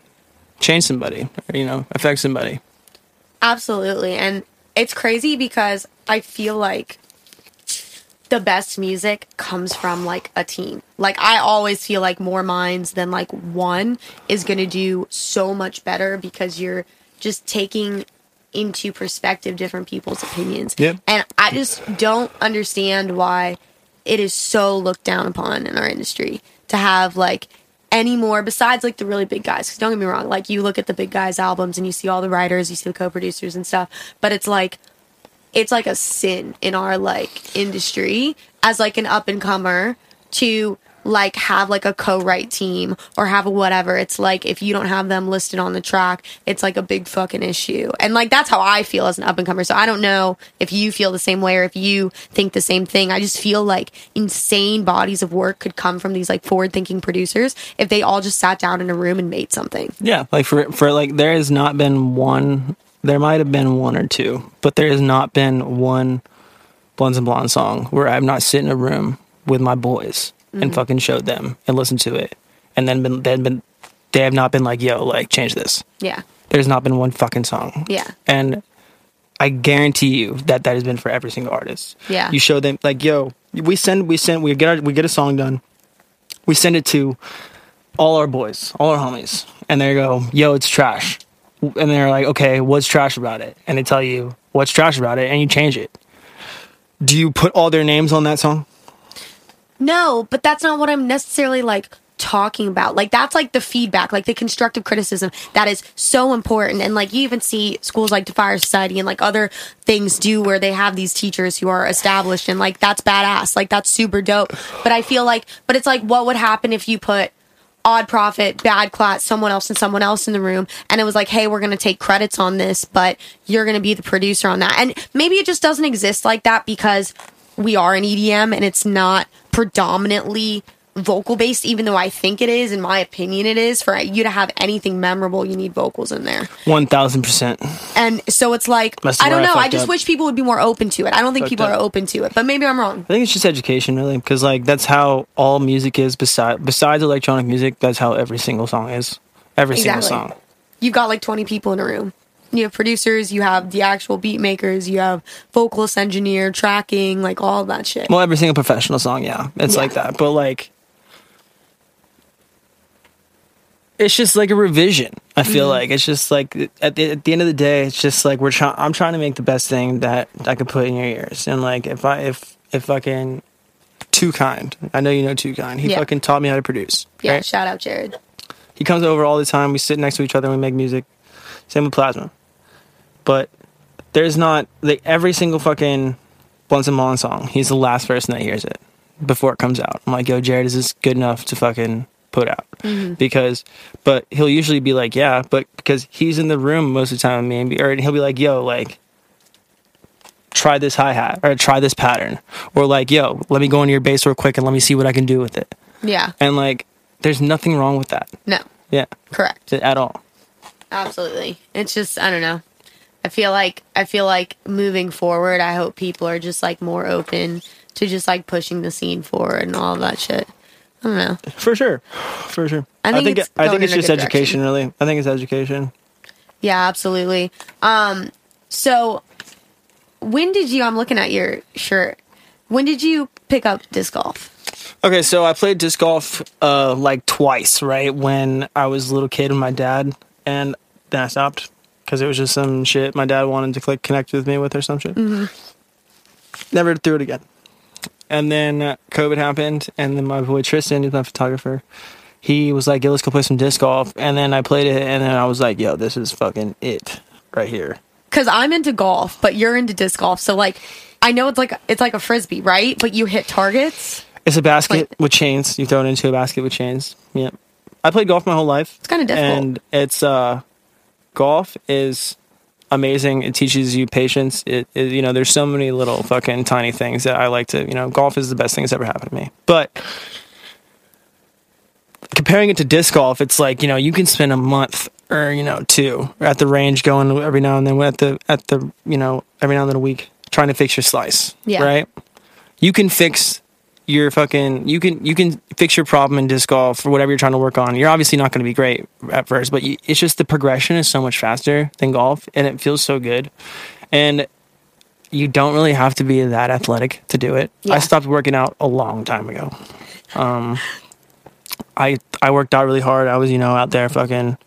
change somebody or you know affect somebody. Absolutely. And it's crazy because I feel like the best music comes from like a team. Like I always feel like more minds than like one is going to do so much better because you're just taking into perspective different people's opinions. Yep. And I just don't understand why it is so looked down upon in our industry to have like any more besides like the really big guys. Because don't get me wrong, like you look at the big guys' albums and you see all the writers, you see the co-producers and stuff, but it's like it's like a sin in our like industry as like an up and comer to like have like a co-write team or have a whatever. It's like if you don't have them listed on the track it's like a big fucking issue. And like that's how i feel as an up and comer so i don't know if you feel the same way or if you think the same thing. I just feel like insane bodies of work could come from these like forward thinking producers if they all just sat down in a room and made something. Yeah, like for for like there has not been one. There might have been one or two, but there has not been one Blunts and Blonde song where I've not sit in a room with my boys and mm-hmm. fucking showed them and listened to it, and then been then been they have not been like yo like change this. yeah There's not been one fucking song. yeah and I guarantee you that that has been for every single artist. Yeah. you show them like, yo, we send, we send, we get our, we get a song done, we send it to all our boys, all our homies, and they go, yo, it's trash, and they're like, okay, what's trash about it? And they tell you what's trash about it, and you change it. Do you put all their names on that song? No, but that's not what I'm necessarily like talking about. Like that's like the feedback, like the constructive criticism that is so important. And like you even see schools like Defire Society and like other things do where they have these teachers who are established and like that's badass. Like that's super dope. But I feel like but it's like what would happen if you put odd profit, Badklaat, someone else and someone else in the room. And it was like, hey, we're going to take credits on this, but you're going to be the producer on that. And maybe it just doesn't exist like that because we are an EDM and it's not predominantly vocal based, even though I think it is. In my opinion, it is. For you to have anything memorable, you need vocals in there. One thousand percent. And so it's like, I don't where I know. I just up. wish people would be more open to it. I don't think Fucked people up. are open to it, but maybe I'm wrong. I think it's just education, really, because like that's how all music is. Besides, besides electronic music, that's how every single song is. Every Exactly. single song. you've got like 20 people in a room. You have producers, you have the actual beat makers, you have vocalist engineer, tracking, like all that shit. Well, every single professional song, yeah, it's Yeah. like that. But like, it's just like a revision. I feel Mm-hmm. like it's just like at the, at the end of the day, it's just like we're trying. I'm trying to make the best thing that I could put in your ears. And like, if I if if fucking too kind, I know you know too kind. He Yeah. fucking taught me how to produce. yeah, right? shout out Jared. He comes over all the time. We sit next to each other and we make music. Same with Plasma. But there's not like every single fucking Blunts and Mullen song. He's the last person that hears it before it comes out. I'm like, yo, Jared, is this good enough to fucking put out Mm-hmm. because but he'll usually be like yeah but because he's in the room most of the time with me and or he'll be like yo like try this hi-hat or try this pattern or like yo let me go into your bass real quick and let me see what i can do with it Yeah. and like there's nothing wrong with that No. yeah Correct. at all Absolutely. It's just I don't know. I feel like I feel like moving forward, I hope people are just like more open to just like pushing the scene forward and all that shit. I don't know. for sure for sure I think it's i think it's just education really i think it's education Yeah, absolutely. Um so when did you I'm looking at your shirt. When did you pick up disc golf? Okay, so I played disc golf uh like twice, right? When I was a little kid with my dad, and then I stopped because it was just some shit my dad wanted to like connect with me with or some shit. Never threw it again. And then uh, COVID happened, and then my boy Tristan, who's my photographer, he was like, "Yo, let's go play some disc golf." And then I played it, and then I was like, "Yo, this is fucking it right here." Cuz I'm into golf, but you're into disc golf. So like I know it's like it's like a frisbee, right? But you hit targets. It's a basket Like- with chains. You throw it into a basket with chains. Yeah. I played golf my whole life. It's kinda difficult. And it's uh golf is amazing. It teaches you patience. It, it you know, there's so many little fucking tiny things that I like to, you know, golf is the best thing that's ever happened to me. But comparing it to disc golf, it's like, you know, you can spend a month or, you know, two at the range going every now and then at the at the, you know, every now and then a week trying to fix your slice. Yeah. Right? You can fix your fucking you can you can fix your problem in disc golf or whatever you're trying to work on. You're obviously not going to be great at first, but you, it's just the progression is so much faster than golf, and it feels so good. And you don't really have to be that athletic to do it. Yeah. I stopped working out a long time ago. Um, I I worked out really hard. I was you know out there fucking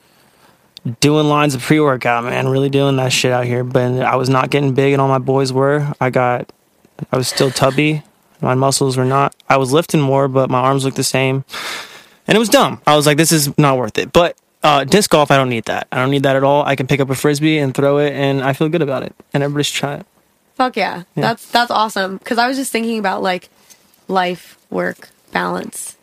doing lines of pre workout, man, really doing that shit out here. But I was not getting big, and all my boys were. I got I was still tubby. My muscles were not. I was lifting more, but my arms looked the same, and it was dumb. I was like, this is not worth it. But uh, disc golf, I don't need that. I don't need that at all. I can pick up a frisbee and throw it, and I feel good about it. And everybody should try it. Fuck yeah. That's that's awesome. Cause I was just thinking about like life, work, balance.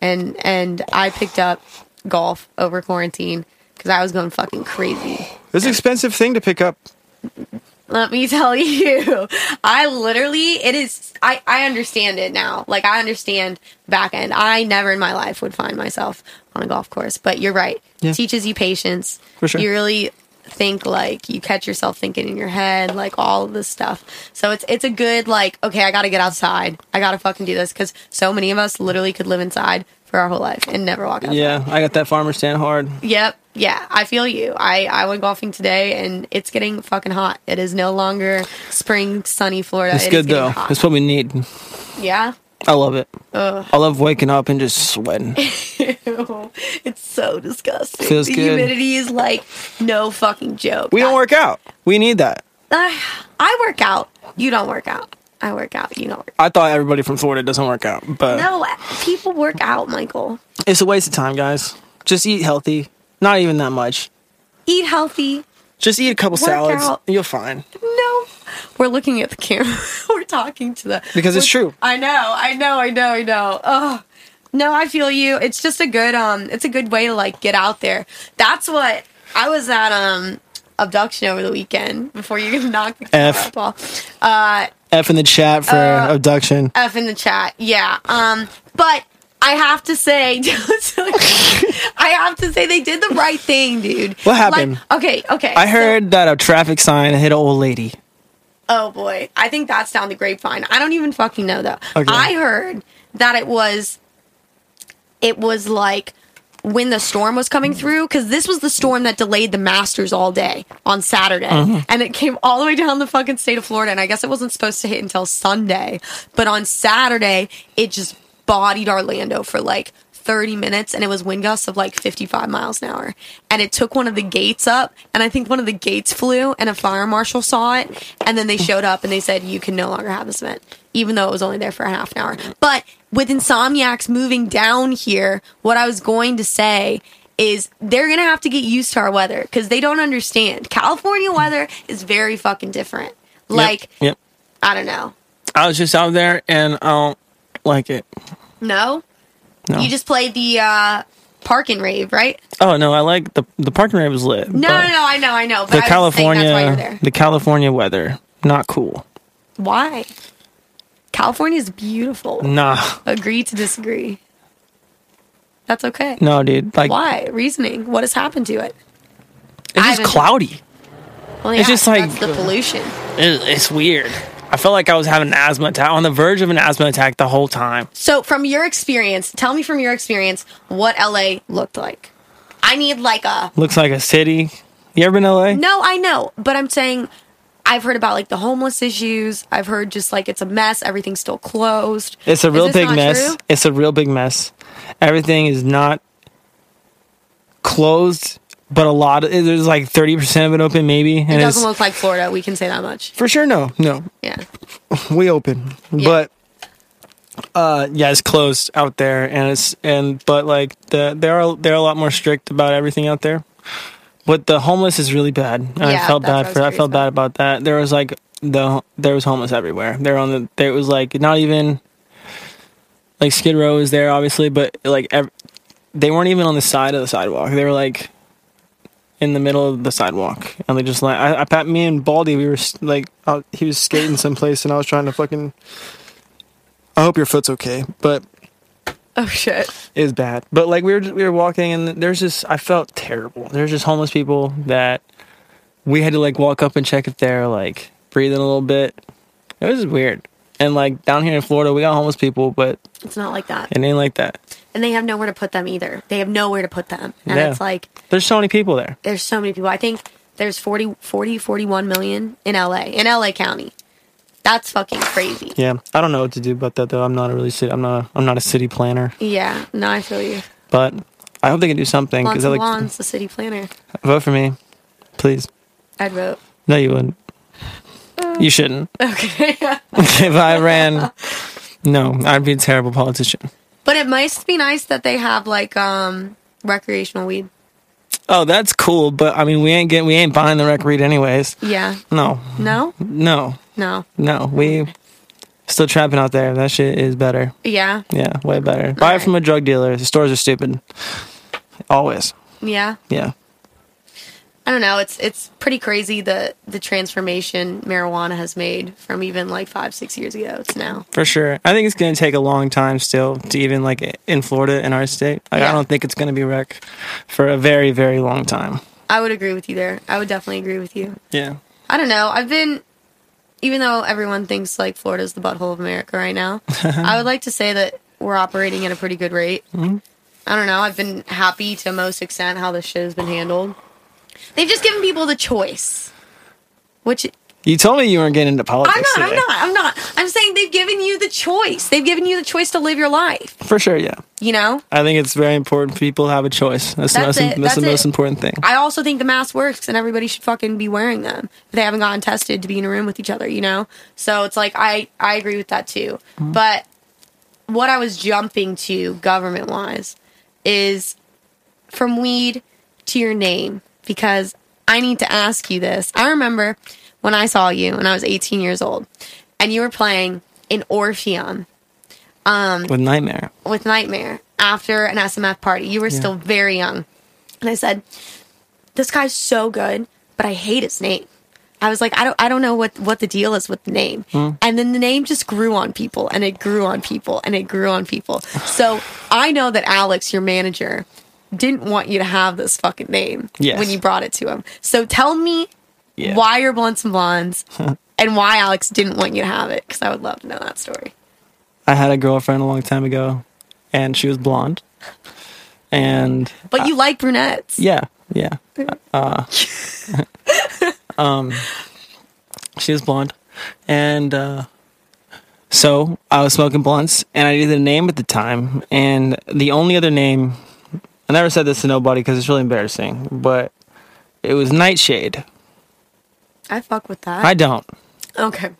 And and I picked up golf over quarantine because I was going fucking crazy. It's an expensive thing to pick up. Let me tell you. I literally it is I, I understand it now. Like I understand back end. I never in my life would find myself on a golf course. But you're right. Yeah. It teaches you patience. For sure. You really think like you catch yourself thinking in your head, like all of this stuff. So it's it's a good like, okay, I gotta get outside. I gotta fucking do this because so many of us literally could live inside for our whole life and never walk outside. Yeah, I got that farmer stand hard. Yep. Yeah, I feel you. I, I went golfing today and it's getting fucking hot. It is no longer spring, sunny Florida. It's It good though. hot. It's what we need. Yeah. I love it. Ugh. I love waking up and just sweating. it's so disgusting. Feels the good. humidity is like no fucking joke. We don't work out. We need that. Uh, I work out. You don't work out. I work out. You don't work. I thought everybody from Florida doesn't work out, but No, people work out, Michael. it's a waste of time, guys. Just eat healthy. Not even that much. Eat healthy. Just eat a couple salads. out. You'll fine. No. We're looking at the camera. We're talking to the Because it's true. I know, I know, I know, I know. Oh, no, I feel you. It's just a good um. It's a good way to like get out there. That's what I was at um abduction over the weekend before you knock the F. Uh, F in the chat for Uh, abduction. F in the chat. Yeah. Um, but I have to say, I have to say they did the right thing, dude. What happened? Like, okay, okay. I so- heard that a traffic sign hit an old lady. Oh boy, I think that's down the grapevine. I don't even fucking know though. Okay. I heard that it was, it was like when the storm was coming mm-hmm. through because this was the storm that delayed the Masters all day on Saturday, mm-hmm. and it came all the way down the fucking state of Florida. And I guess it wasn't supposed to hit until Sunday, but on Saturday it just bodied Orlando for like. 30 minutes and it was wind gusts of like 55 miles an hour and it took one of the gates up and i think one of the gates flew and a fire marshal saw it and then they showed up and they said you can no longer have this event even though it was only there for a half an hour but with insomniacs moving down here what i was going to say is they're gonna have to get used to our weather because they don't understand california weather is very fucking different like Yep. i don't know I was just out there and I don't like it. no No. You just played the uh, park and rave, right? oh no, I like the the parking rave was lit. No, no, no. I know, I know. But The I California, that's why you're there. the California weather, not cool. Why? California is beautiful. Nah, Agree to disagree. That's okay. no, dude. Like Why? Reasoning. What has happened to it? it's just cloudy. Well, It's just like- the pollution. It, it's weird. I felt like I was having an asthma attack on the verge of an asthma attack the whole time. So, from your experience, tell me from your experience what LA looked like. I need like a Looks like a city. You ever been to LA? no, I know, but I'm saying I've heard about like the homeless issues. I've heard just like it's a mess. Everything's still closed. It's a real big mess. true? It's a real big mess. Everything is not closed, but a lot of there's like thirty percent of it open, maybe. It doesn't look like Florida. We can say that much. for sure. No, no, Yeah. we open, but uh, yeah, it's closed out there, and it's and but like the they are they're a lot more strict about everything out there. But the homeless is really bad. And I felt that's what I bad for. I felt bad about. that. There was like the there was homeless everywhere. They're on the. There was like not even like Skid Row is there obviously, but like ev- they weren't even on the side of the sidewalk. They were like in the middle of the sidewalk, and they just like I, I pat me and Baldy. We were like out, he was skating someplace, and I was trying to fucking. I hope your foot's okay, but Oh shit. it was bad. But like we were we were walking, and there's just I felt terrible. There's just homeless people that we had to like walk up and check if they're like breathing a little bit. It was weird. And like down here in Florida, we got homeless people, but It's not like that. it ain't like that. And they have nowhere to put them either. They have nowhere to put them. And Yeah. it's like There's so many people there. there's so many people. I think there's 40, 40, 41 million in LA, in LA County. That's fucking crazy. Yeah, I don't know what to do about that though. I'm not a really city. I'm not. I'm not a city planner, Yeah, no, I feel you. but I hope they can do something because I like lawns, the city planner. vote for me, please. I'd vote. No, you wouldn't. You shouldn't. Okay. if I ran, no, I'd be a terrible politician. but it must be nice that they have like um recreational weed. Oh, that's cool, but I mean, we ain't getting, we ain't buying the rec read anyways. Yeah. No, No? no, No. no. We still trapping out there. That shit is better. Yeah. Yeah, way better. Buy it from a drug dealer. The stores are stupid. Always. Yeah. Yeah. I don't know. It's it's pretty crazy the the transformation marijuana has made from even like five six years ago to now. For sure. I think it's going to take a long time still to even like in Florida in our state. Like, Yeah. I don't think it's going to be rec for a very, very long time. I would agree with you there. I would definitely agree with you. Yeah. I don't know. I've been, even though everyone thinks like Florida's the butthole of America right now, I would like to say that we're operating at a pretty good rate. Mm-hmm. I don't know. I've been happy to most extent how this shit has been handled. They've just given people the choice, which You told me you weren't getting into politics. I'm not. I'm not. I'm not. I'm saying they've given you the choice. They've given you the choice to live your life. For sure, yeah. You know. I think it's very important people have a choice. That's, That's the most, it. that's the most it. important thing. I also think the mask works and everybody should fucking be wearing them if they haven't gotten tested to be in a room with each other, you know? So it's like I I agree with that too. Mm-hmm. But what I was jumping to government wise is from weed to your name because I need to ask you this. I remember when I saw you when I was 18 years old and you were playing in Orpheum With Nightmare. with Nightmare after an SMF party. You were still very young. And I said, This guy's so good, but I hate his name. I was like, I don't I don't know what, what the deal is with the name. Hmm. And then the name just grew on people and it grew on people and it grew on people. So I know that Alex, your manager, didn't want you to have this fucking name Yes. when you brought it to him. So tell me Yeah. why you're blunts and blondes and why Alex didn't want you to have it, because I would love to know that story. I had a girlfriend a long time ago, and she was blonde. And But you like brunettes. yeah, yeah. Uh, um, she was blonde, and uh, so I was smoking blunts, and I needed a name at the time, and the only other name I never said this to nobody because it's really embarrassing, but it was Nightshade. I fuck with that. I don't, okay.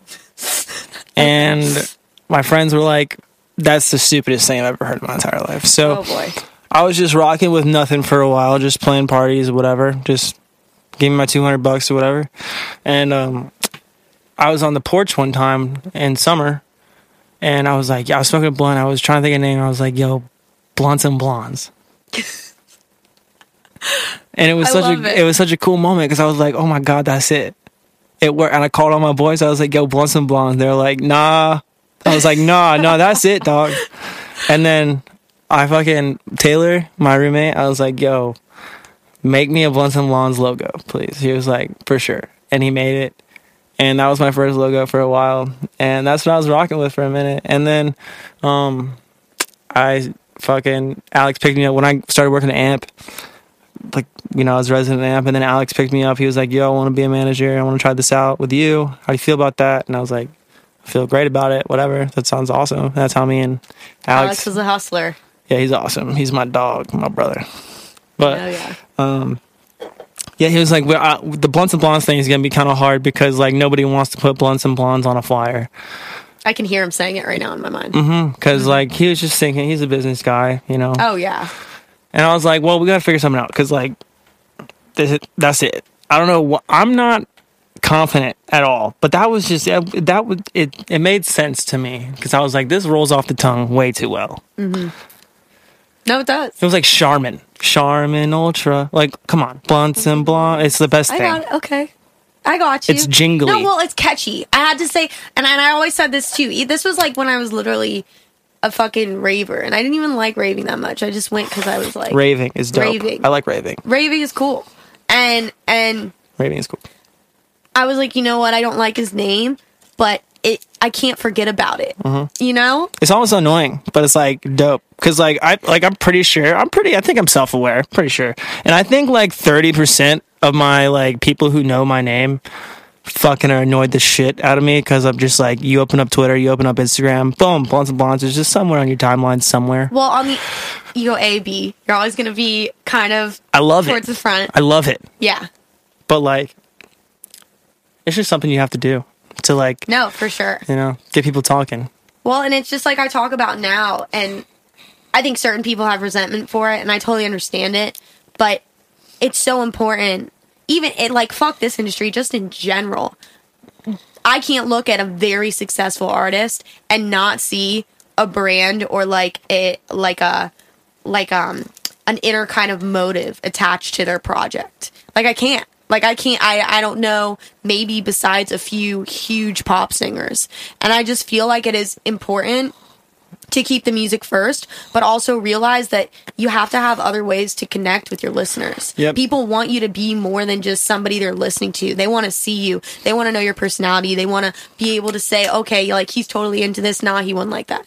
and my friends were like, "That's the stupidest thing I've ever heard in my entire life." So. Oh boy. I was just rocking with nothing for a while, just playing parties whatever. Just give me my two hundred bucks or whatever. And um, I was on the porch one time in summer, and I was like, yeah, I was smoking a blunt. I was trying to think of a name. I was like, yo, blunts and blondes. and it was I such a it. it. was such a cool moment because I was like, oh my god, that's it. It worked, and I called all my boys. I was like, yo, blunts and blondes. They're like, nah. I was like, nah, nah, that's it, dog. And then I fucking Taylor, my roommate. I was like, yo, make me a blunts and blondes logo, please. He was like, for sure, and he made it. And that was my first logo for a while, and that's what I was rocking with for a minute. And then, um, I fucking Alex picked me up when I started working at AMP. Like you know, I was resident AMP, and then Alex picked me up. He was like, "Yo, I want to be a manager. I want to try this out with you. How do you feel about that?" And I was like, "I feel great about it. Whatever. That sounds awesome." That's how me and Alex is a hustler. yeah, he's awesome. He's my dog, my brother. But Oh yeah. um, yeah, he was like, well, uh, the blunts and blondes thing is gonna be kind of hard because like nobody wants to put blunts and blondes on a flyer. I can hear him saying it right now in my mind. Because like he was just thinking he's a business guy, you know. Oh yeah. And I was like, well, we gotta figure something out because like this, that's it. I don't know. what I'm not confident at all, but that was just that would it. It made sense to me because I was like, this rolls off the tongue way too well. Mm-hmm. No, it does. It was like Charmin, Charmin Ultra. Like, come on, blunts and blonde. It's the best I thing. got. Okay. I got you. It's jingly. No, well, it's catchy. I had to say, and, and I always said this too. This was like when I was literally a fucking raver, and I didn't even like raving that much. I just went because I was like, Raving is dope. Raving. I like raving. raving is cool, and and Raving is cool. I was like, you know what? I don't like his name, but it I can't forget about it. Mm-hmm. You know? It's almost annoying, but it's like dope because like I like I'm pretty sure I'm pretty I think I'm self aware, pretty sure, and I think like thirty percent of my like people who know my name fucking are annoyed the shit out of me because I'm just like you open up Twitter, you open up Instagram, boom, blunts and blondes is just somewhere on your timeline somewhere. Well, on the you go A B, you're always gonna be kind of I love towards it. the front. I love it, Yeah. but like it's just something you have to do to like No, for sure. you know get people talking. Well, and it's just like I talk about now, and I think certain people have resentment for it, and I totally understand it. But it's so important, even it like fuck this industry, just in general. I can't look at a very successful artist and not see a brand or like a like a like um an inner kind of motive attached to their project. Like I can't. Like I can't I I don't know maybe besides a few huge pop singers. And I just feel like it is important to keep the music first, but also realize that you have to have other ways to connect with your listeners. Yep. People want you to be more than just somebody they're listening to. They want to see you. They want to know your personality. They want to be able to say, okay, like he's totally into this. Nah, he wasn't like that.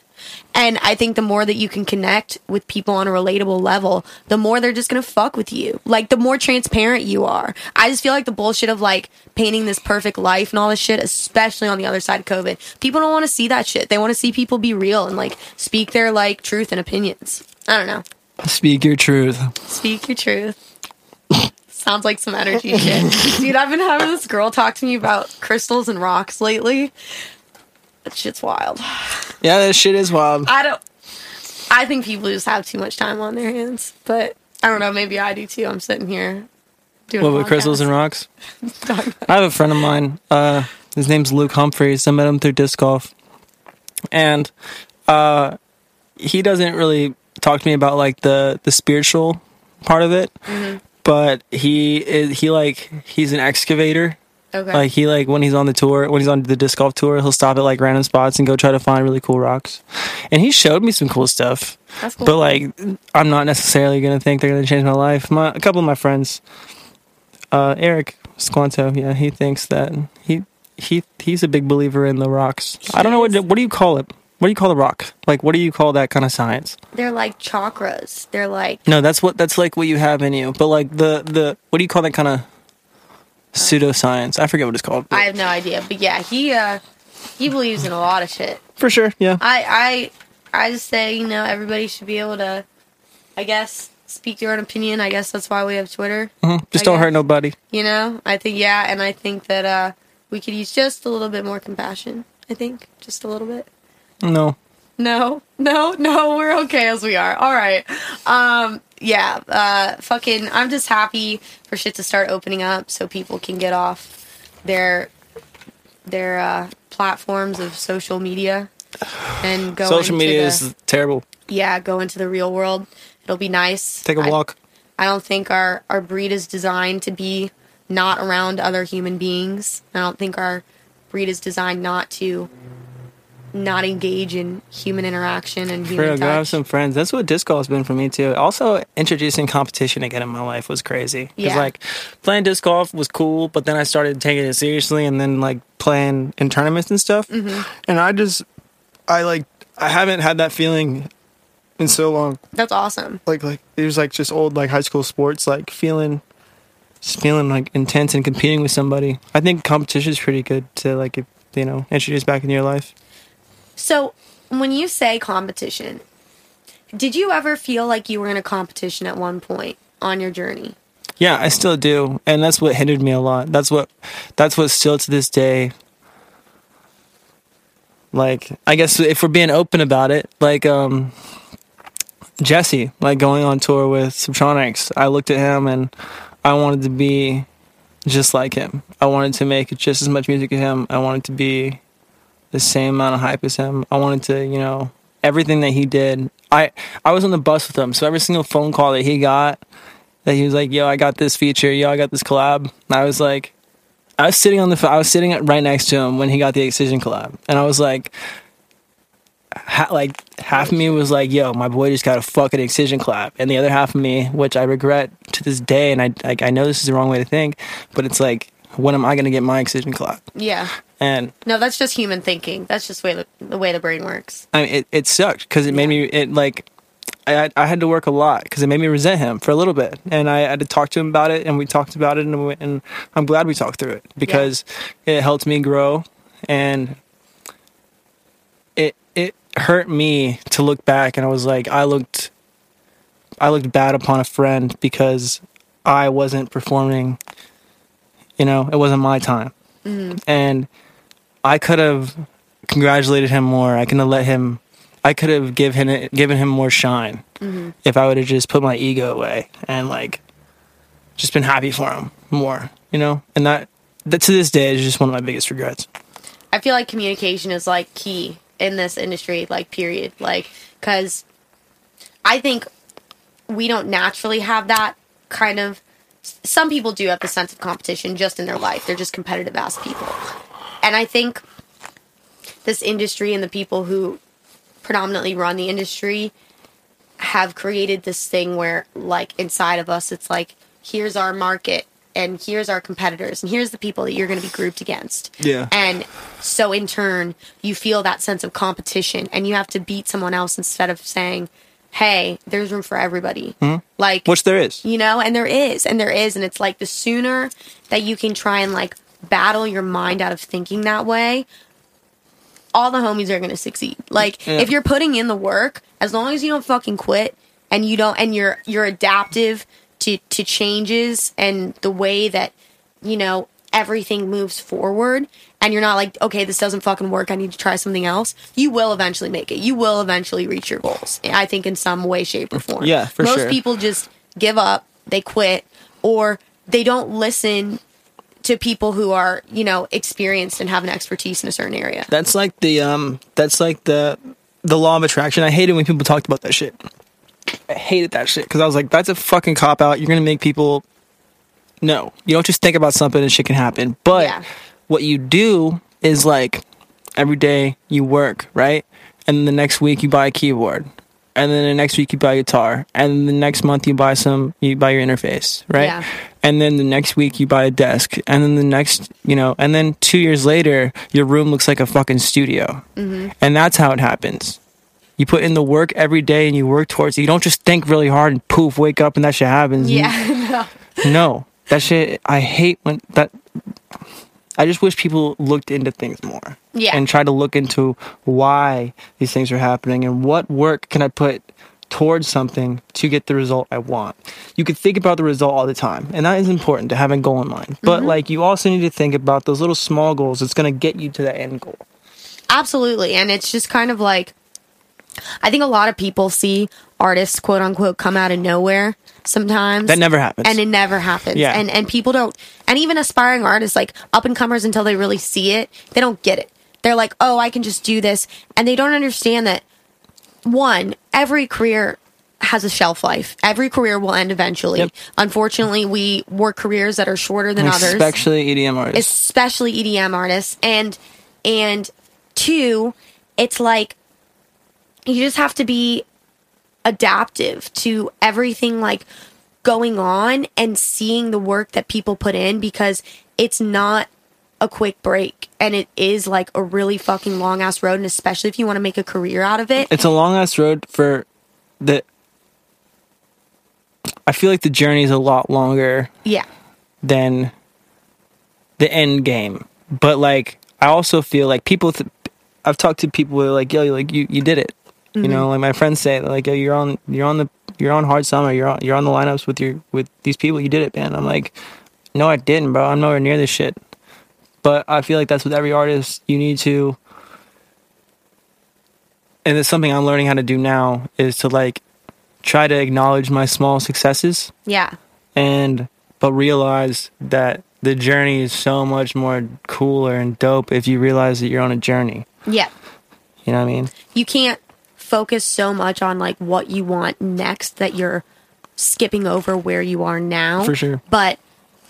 And I think the more that you can connect with people on a relatable level, the more they're just gonna fuck with you. Like the more transparent you are. I just feel like the bullshit of like painting this perfect life and all this shit, especially on the other side of COVID. People don't want to see that shit. They want to see people be real and like speak their like truth and opinions. I don't know. Speak your truth. Speak your truth. Sounds like some energy shit. Dude, I've been having this girl talk to me about crystals and rocks lately. That shit's wild. Yeah, that shit is wild. I don't. I think people just have too much time on their hands, but I don't know. Maybe I do too. I'm sitting here doing What with crystals and rocks? I have a friend of mine. Uh, his name's Luke Humphries. I met him through disc golf, and uh, he doesn't really talk to me about like the the spiritual part of it. Mm-hmm. But he is he like he's an excavator. Okay. Like he like when he's on the tour, when he's on the disc golf tour, he'll stop at like random spots and go try to find really cool rocks. And he showed me some cool stuff. That's cool. But like, I'm not necessarily gonna think they're gonna change my life. My a couple of my friends, uh, Eric Squanto, yeah, he thinks that he he he's a big believer in the rocks. I don't know what what do you call it? What do you call the rock? Like, what do you call that kind of science? They're like chakras. They're like No, that's what that's like what you have in you. But like the the what do you call that kind of pseudoscience? I forget what it's called. I have no idea, but yeah, he uh he believes in a lot of shit. for sure, yeah. I I I just say you know everybody should be able to, I guess, speak their own opinion. I guess that's why we have Twitter. Mhm. Just I don't guess. hurt nobody. You know, I think yeah, and I think that uh we could use just a little bit more compassion. I think just a little bit. No. No, no, no, we're okay as we are. All right. Um, yeah, uh, fucking, I'm just happy for shit to start opening up so people can get off their, their, uh, platforms of social media and go Social media the, is terrible. yeah, go into the real world. It'll be nice. Take a I- walk. I don't think our, our breed is designed to be not around other human beings. I don't think our breed is designed not to not engage in human interaction and human real, go have some friends. That's what disc golf's been for me too. Also, introducing competition again in my life was crazy. Because Yeah. like playing disc golf was cool, but then I started taking it seriously, and then like playing in tournaments and stuff. Mm-hmm. And I just, I like, I haven't had that feeling in so long. That's awesome. Like, like it was like just old like high school sports, like feeling, just feeling like intense and competing with somebody. I think competition is pretty good to like, if, you know, introduce back into your life. So, when you say competition, did you ever feel like you were in a competition at one point on your journey? Yeah, I still do, and that's what hindered me a lot. That's what, that's what still to this day. Like, I guess if we're being open about it, like um, Jesse, like going on tour with Subtronics, I looked at him and I wanted to be just like him. I wanted to make just as much music as him. I wanted to be the same amount of hype as him. I wanted to, you know, everything that he did. I I was on the bus with him, so every single phone call that he got, that he was like, "Yo, I got this feature. Yo, I got this collab." I was like, I was sitting on the, I was sitting right next to him when he got the Excision collab, and I was like, ha, like half of me was like, "Yo, my boy just got a fucking Excision collab," and the other half of me, which I regret to this day, and I like I know this is the wrong way to think, but it's like, when am I gonna get my Excision collab? Yeah. And No, that's just human thinking. That's just way the, the way the brain works. I mean, it, it sucked because it made me it like I I had to work a lot because it made me resent him for a little bit, and I had to talk to him about it, and we talked about it, and, we, and I'm glad we talked through it because it helped me grow, and it it hurt me to look back, and I was like, I looked I looked bad upon a friend because I wasn't performing. You know, it wasn't my time, mm-hmm. and I could have congratulated him more. I could have let him. I could have given him given him more shine mm-hmm. if I would have just put my ego away and like just been happy for him more. You know, and that that to this day is just one of my biggest regrets. I feel like communication is like key in this industry, like period. Like, cause I think we don't naturally have that kind of. Some people do have the sense of competition just in their life. They're just competitive ass people, and I think this industry and the people who predominantly run the industry have created this thing where, like, inside of us, it's like, here's our market. And here's our competitors, and here's the people that you're going to be grouped against. Yeah. And so in turn, you feel that sense of competition and you have to beat someone else instead of saying, "Hey, there's room for everybody." Hmm? Like Which there is. you know, and there is, and there is, and it's like the sooner that you can try and like battle your mind out of thinking that way, all the homies are going to succeed. Like Yeah. if you're putting in the work, as long as you don't fucking quit and you don't and you're you're adaptive to to changes and the way that you know everything moves forward and you're not like okay this doesn't fucking work i need to try something else you will eventually make it you will eventually reach your goals i think in some way shape or form Yeah, for most sure. people just give up they quit or they don't listen to people who are you know experienced and have an expertise in a certain area That's like the um. That's like the the law of attraction. I hated when people talked about that shit. I hated that shit because I was like, that's a fucking cop out. You're gonna make people. No, you don't just think about something and shit can happen. But Yeah. What you do is like every day you work, right? And then the next week you buy a keyboard. And then the next week you buy a guitar. And then the next month you buy some you buy your interface, right? Yeah. And then the next week you buy a desk. And then the next you know, and then two years later your room looks like a fucking studio. Mm-hmm. And that's how it happens. You put in the work every day and you work towards it. You don't just think really hard and poof, wake up and that shit happens. Yeah no, that shit. I hate when that. I just wish people looked into things more. Yeah. And try to look into why these things are happening and what work can I put towards something to get the result I want. You could think about the result all the time, and that is important to have a goal in mind. But mm-hmm. like, you also need to think about those little small goals that's going to get you to that end goal. Absolutely. And it's just kind of like I think a lot of people see artists quote unquote come out of nowhere sometimes. That never happens. and it never happens. Yeah. And and people don't and even aspiring artists like up and comers until they really see it, they don't get it. they're like, oh, I can just do this. And they don't understand that, one, every career has a shelf life. Every career will end eventually. Yep. Unfortunately, we work careers that are shorter than others Especially EDM artists. especially EDM artists. And and two, it's like you just have to be adaptive to everything like going on and seeing the work that people put in because it's not a quick break and it is like a really fucking long ass road and especially if you want to make a career out of it. it's a long ass road for the. I feel like the journey is a lot longer Yeah. than the end game. But like, I also feel like people. Th- I've talked to people who are like, "Yo, like you, you did it." You mm-hmm. know, like my friends say, like, "Yo, you're on, you're on the, you're on hard summer. You're on, you're on the lineups with your with these people. You did it, man." I'm like, "No, I didn't, bro. I'm nowhere near this shit." But I feel like that's with every artist. You need to, and it's something I'm learning how to do now is to like try to acknowledge my small successes Yeah. and but realize that the journey is so much more cooler and dope if you realize that you're on a journey. Yeah. You know what I mean? you can't focus so much on like what you want next that you're skipping over where you are now. For sure. But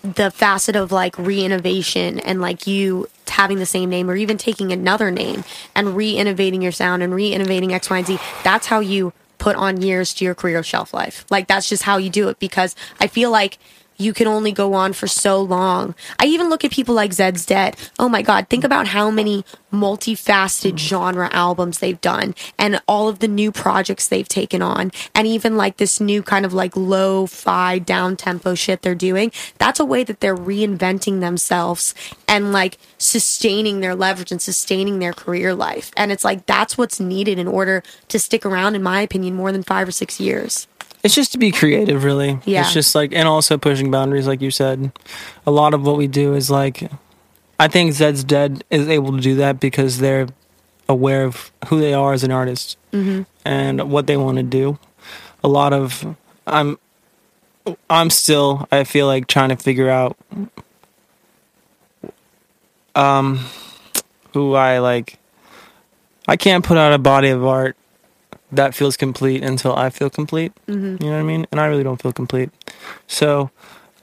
the facet of like re-innovation and like you having the same name or even taking another name and re-innovating your sound and re-innovating X, Y, and Z, that's how you put on years to your career shelf life. Like that's just how you do it because I feel like you can only go on for so long. I even look at people like Zed's Dead. Oh my God, think about how many multifaceted genre albums they've done and all of the new projects they've taken on. And even like this new kind of like lo fi down tempo shit they're doing. That's a way that they're reinventing themselves and like sustaining their leverage and sustaining their career life. And it's like that's what's needed in order to stick around, in my opinion, more than five or six years. It's just to be creative, really. Yeah. It's just like, and also pushing boundaries, like you said. A lot of what we do is like, I think Zed's Dead is able to do that because they're aware of who they are as an artist and what they want to do. A lot of, I'm, I'm still, I feel like trying to figure out, um, who I like. I can't put out a body of art that feels complete until I feel complete. Mm-hmm. You know what I mean? And I really don't feel complete. So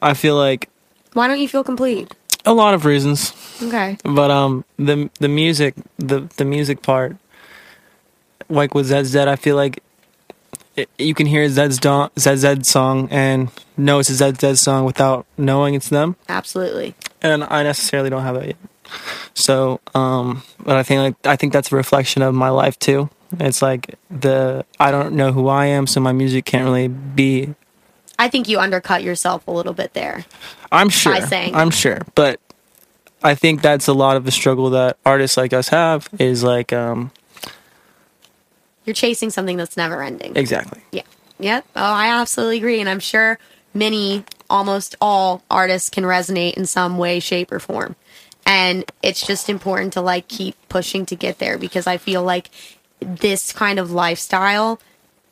I feel like Why don't you feel complete? a lot of reasons, Okay. but um, the the music, the the music part, like with Zed's Dead, I feel like it, you can hear Zed's don- Zed Zed song and know it's a Zed Zed song without knowing it's them, Absolutely. and I necessarily don't have that yet. So, um, but I think like I think that's a reflection of my life too. It's like the I don't know who I am, so my music can't really be. I think you undercut yourself a little bit there. I'm sure. saying I'm sure, but I think that's a lot of the struggle that artists like us have. Is like, um, You're chasing something that's never ending. exactly. Yeah. Yep. Oh, I absolutely agree. And I'm sure many, almost all artists can resonate in some way, shape, or form. And it's just important to like keep pushing to get there because I feel like this kind of lifestyle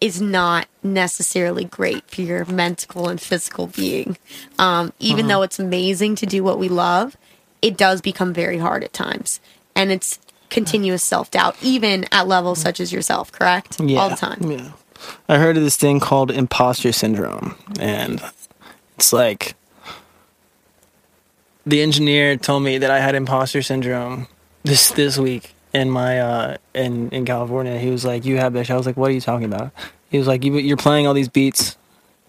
is not necessarily great for your mental and physical being. Um, even though it's amazing to do what we love, it does become very hard at times. And it's continuous self doubt, even at levels such as yourself, correct? Yeah. All the time. Yeah. I heard of this thing called imposter syndrome, and it's like the engineer told me that I had imposter syndrome this this week in my uh in in California. He was like, "You have this." I was like, "What are you talking about?" He was like, you, "You're playing all these beats."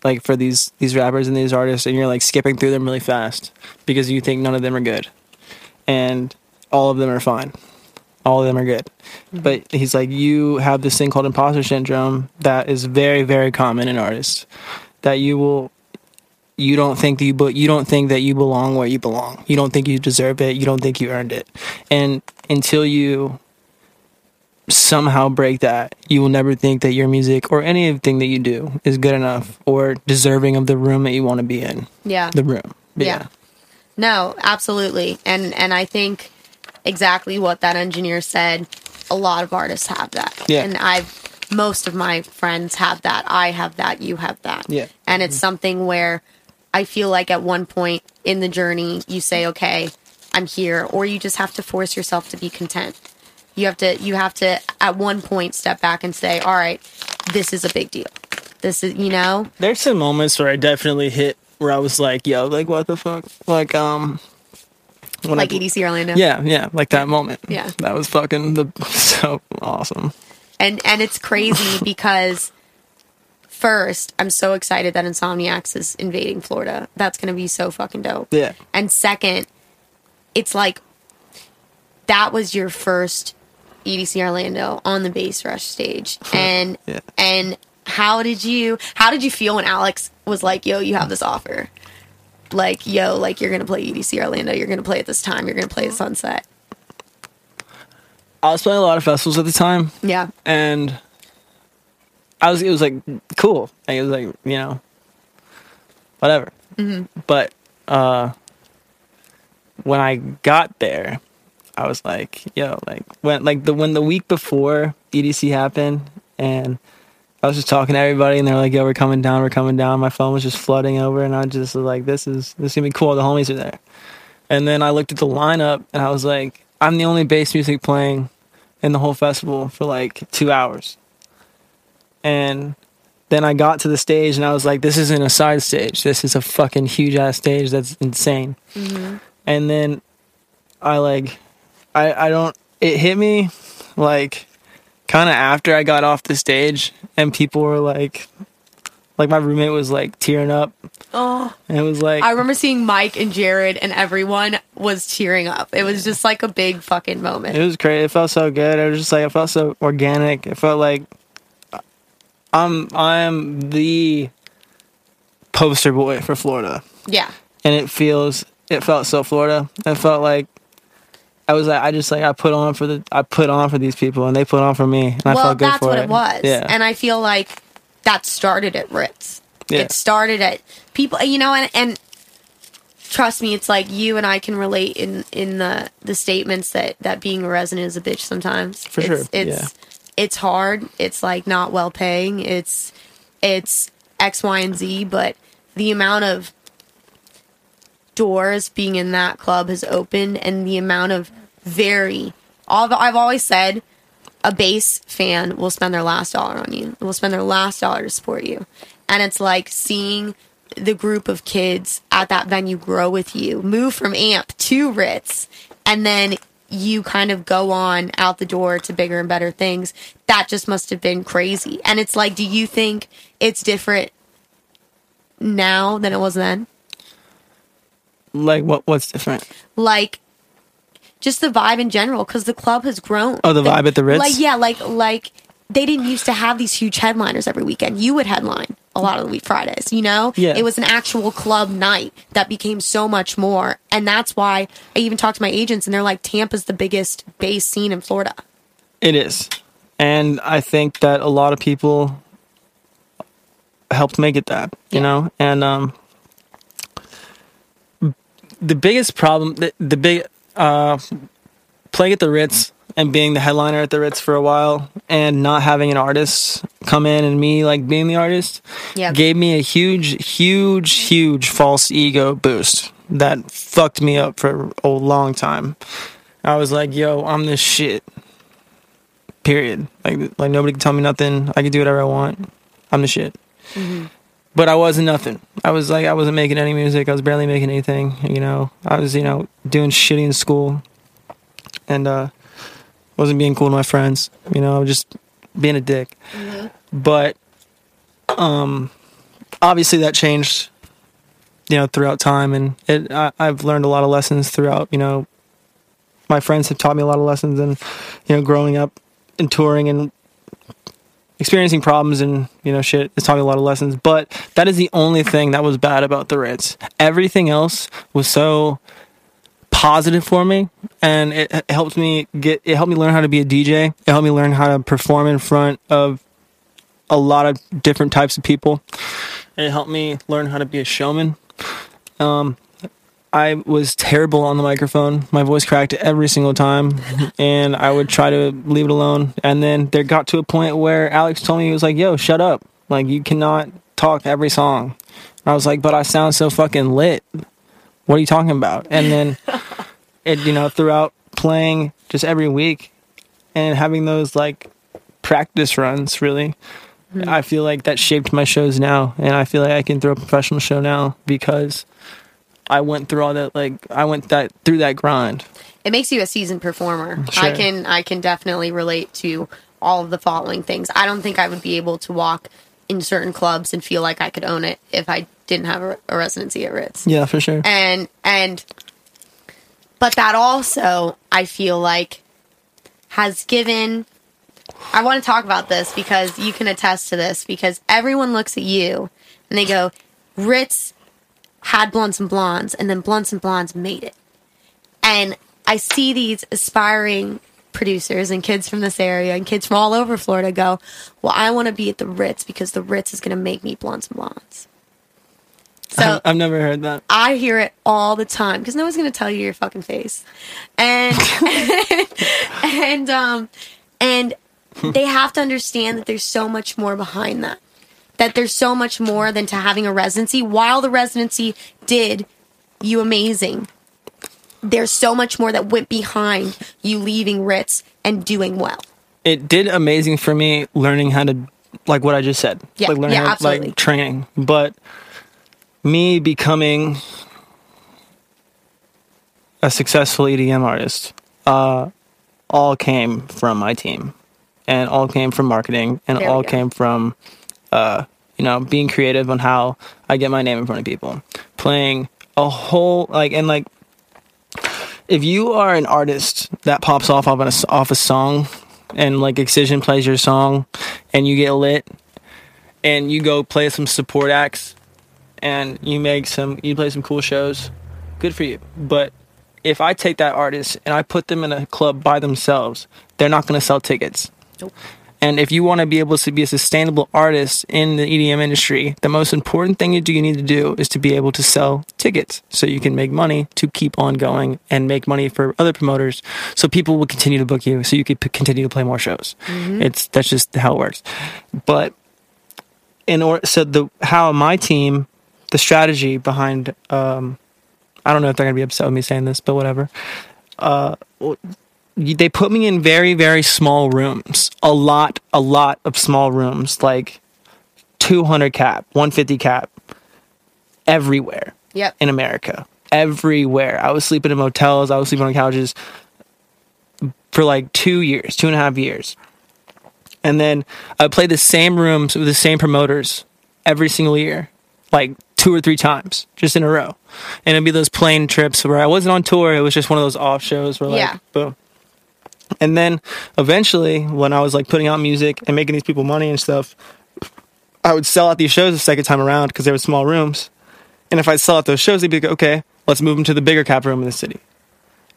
Like for these these rappers and these artists, and you're like skipping through them really fast because you think none of them are good, and all of them are fine all of them are good. But he's like, you have this thing called imposter syndrome that is very, very common in artists. That you will, you don't think that you, but you don't think that you belong where you belong. You don't think you deserve it. You don't think you earned it. And until you somehow break that, you will never think that your music or anything that you do is good enough or deserving of the room that you want to be in. Yeah. The room. But Yeah. No, absolutely. And and I think exactly what that engineer said, a lot of artists have that. Yeah. And I've most of my friends have that. I have that, you have that. Yeah. And it's mm-hmm. something where I feel like at one point in the journey you say, Okay, I'm here, or you just have to force yourself to be content. You have to you have to at one point step back and say, "All right, this is a big deal. This is, you know, There's some moments where I definitely hit where I was like, yo, like what the fuck? Like um when like I, EDC Orlando." Yeah, yeah, like that moment. Yeah. That was fucking the so awesome. And and it's crazy because first, I'm so excited that Insomniac's is invading Florida. That's going to be so fucking dope. Yeah. And second, it's like that was your first EDC Orlando on the Bassrush stage. And Yeah. and how did you how did you feel when Alex was like, "Yo, you have this offer." Like, yo, like you're going to play EDC Orlando, you're going to play at this time, you're going to play at sunset. I was playing a lot of festivals at the time Yeah. and I was it was like cool. Like, it was like, you know, whatever. But uh when I got there, I was like, yo, like when like the when the week before EDC happened and I was just talking to everybody and they're like, yo, we're coming down, we're coming down. My phone was just flooding over and I just was like, this is this is gonna be cool. The homies are there. And then I looked at the lineup and I was like, I'm the only bass music playing in the whole festival for like two hours. And then I got to the stage and I was like, this isn't a side stage. This is a fucking huge ass stage. That's insane. Mm-hmm. And then I like, I, I don't, it hit me like kind of after I got off the stage and people were like, like my roommate was like tearing up Oh. and it was like, I remember seeing Mike and Jared and everyone was tearing up. It was just like a big fucking moment. It was great. It felt so good. It was just like it felt so organic. It felt like I'm I'm the poster boy for Florida, yeah. and it feels it felt so Florida. It felt like I was like I just like I put on for the I put on for these people, and they put on for me, and I felt good that's for what it. it was. Yeah, And I feel like that started at Ritz. Yeah. It started at people, you know, and, and trust me, it's like you and I can relate in in the the statements that that being a resident is a bitch sometimes. For it's, sure, It's it's hard. It's like not well paying. It's it's X, Y, and Z, but the amount of doors being in that club has opened and the amount of very I've, I've always said a bass fan will spend their last dollar on you will spend their last dollar to support you and it's like seeing the group of kids at that venue grow with you move from amp to ritz and then you kind of go on out the door to bigger and better things that just must have been crazy and it's like do you think it's different now than it was then like what what's different? like just the vibe in general because the club has grown. Oh, the vibe at the Ritz? Like yeah, like like they didn't used to have these huge headliners every weekend. You would headline a lot of the week Fridays, you know? Yeah. It was an actual club night that became so much more. And that's why I even talked to my agents and they're like, Tampa's the biggest bass scene in Florida. It is. And I think that a lot of people helped make it that, you Yeah. know? And um the biggest problem the, the big uh playing at the Ritz and being the headliner at the Ritz for a while and not having an artist come in and me like being the artist Yeah. gave me a huge huge huge false ego boost that fucked me up for a long time. I was like, "Yo, I'm this shit." period. Like like nobody can tell me nothing. I can do whatever I want. I'm the shit. But I wasn't nothing. I was like I wasn't making any music. I was barely making anything. You know, I was you know doing shitty in school, and uh, wasn't being cool to my friends. You know, I was just being a dick. But um, obviously that changed. You know, throughout time, and it I, I've learned a lot of lessons throughout. You know, my friends have taught me a lot of lessons, and you know, growing up and touring and experiencing problems and you know shit it's taught me a lot of lessons but that is the only thing that was bad about the ritz everything else was so positive for me and it helped me get it helped me learn how to be a dj it helped me learn how to perform in front of a lot of different types of people and it helped me learn how to be a showman um I was terrible on the microphone. My voice cracked every single time, and I would try to leave it alone. And then there got to a point where Alex told me he was like, "Yo, shut up! Like you cannot talk every song." I was like, "But I sound so fucking lit. What are you talking about?" And then it, you know, throughout playing just every week, and having those like practice runs really mm-hmm. i feel like that shaped my shows now and i feel like i can throw a professional show now because i went through all that like i went that through that grind it makes you a seasoned performer. Sure. I can I can definitely relate to all of the following things. I don't think I would be able to walk in certain clubs and feel like I could own it if I didn't have a, a residency at Ritz. yeah for sure And and but that also I feel like has given I want to talk about this because you can attest to this because everyone looks at you and they go Ritz had blunts and blondes and then blunts and blondes made it. And I see these aspiring producers and kids from this area and kids from all over Florida go, Well, I want to be at the Ritz because the Ritz is going to make me blunts and blondes. So i've never heard that I hear it all the time because no one's going to tell you your fucking face. And, and, um, and they have to understand that there's so much more behind that. That there's so much more than to having a residency. While the residency did you amazing, there's so much more that went behind you leaving Ritz and doing well. it did amazing for me learning how to like what I just said. Yeah, like learning yeah, how absolutely. like training. But me becoming a successful EDM artist, uh, all came from my team. And all came from marketing and all go. came from uh, you know, being creative on how I get my name in front of people. Playing a whole like and like if you are an artist that pops off of a, off a song and like Excision plays your song and you get lit and you go play some support acts and you make some you play some cool shows good for you but if I take that artist and I put them in a club by themselves they're not going to sell tickets Nope. and if you want to be able to be a sustainable artist in the EDM industry, the most important thing you do you need to do is to be able to sell tickets so you can make money to keep on going and make money for other promoters so people will continue to book you so you can p- continue to play more shows. Mm-hmm. It's that's just how it works. But in order so the how my team the strategy behind um I don't know if they're going to be upset with me saying this, but whatever. Uh they put me in very very small rooms. A lot a lot of small rooms like 200 cap 150 cap everywhere Yep. in america. Everywhere. I was sleeping in motels. I was sleeping on couches for like two years two and a half years. And then i would play the same rooms with the same promoters every single year. Like two or three times just in a row and it'd be those plane trips where i wasn't on tour it was just one of those off shows where like Yeah. boom and then eventually, when I was like putting out music and making these people money and stuff, I would sell out these shows the second time around because they were small rooms. And if I sell out those shows, they'd be like, okay, let's move them to the bigger cap room in the city.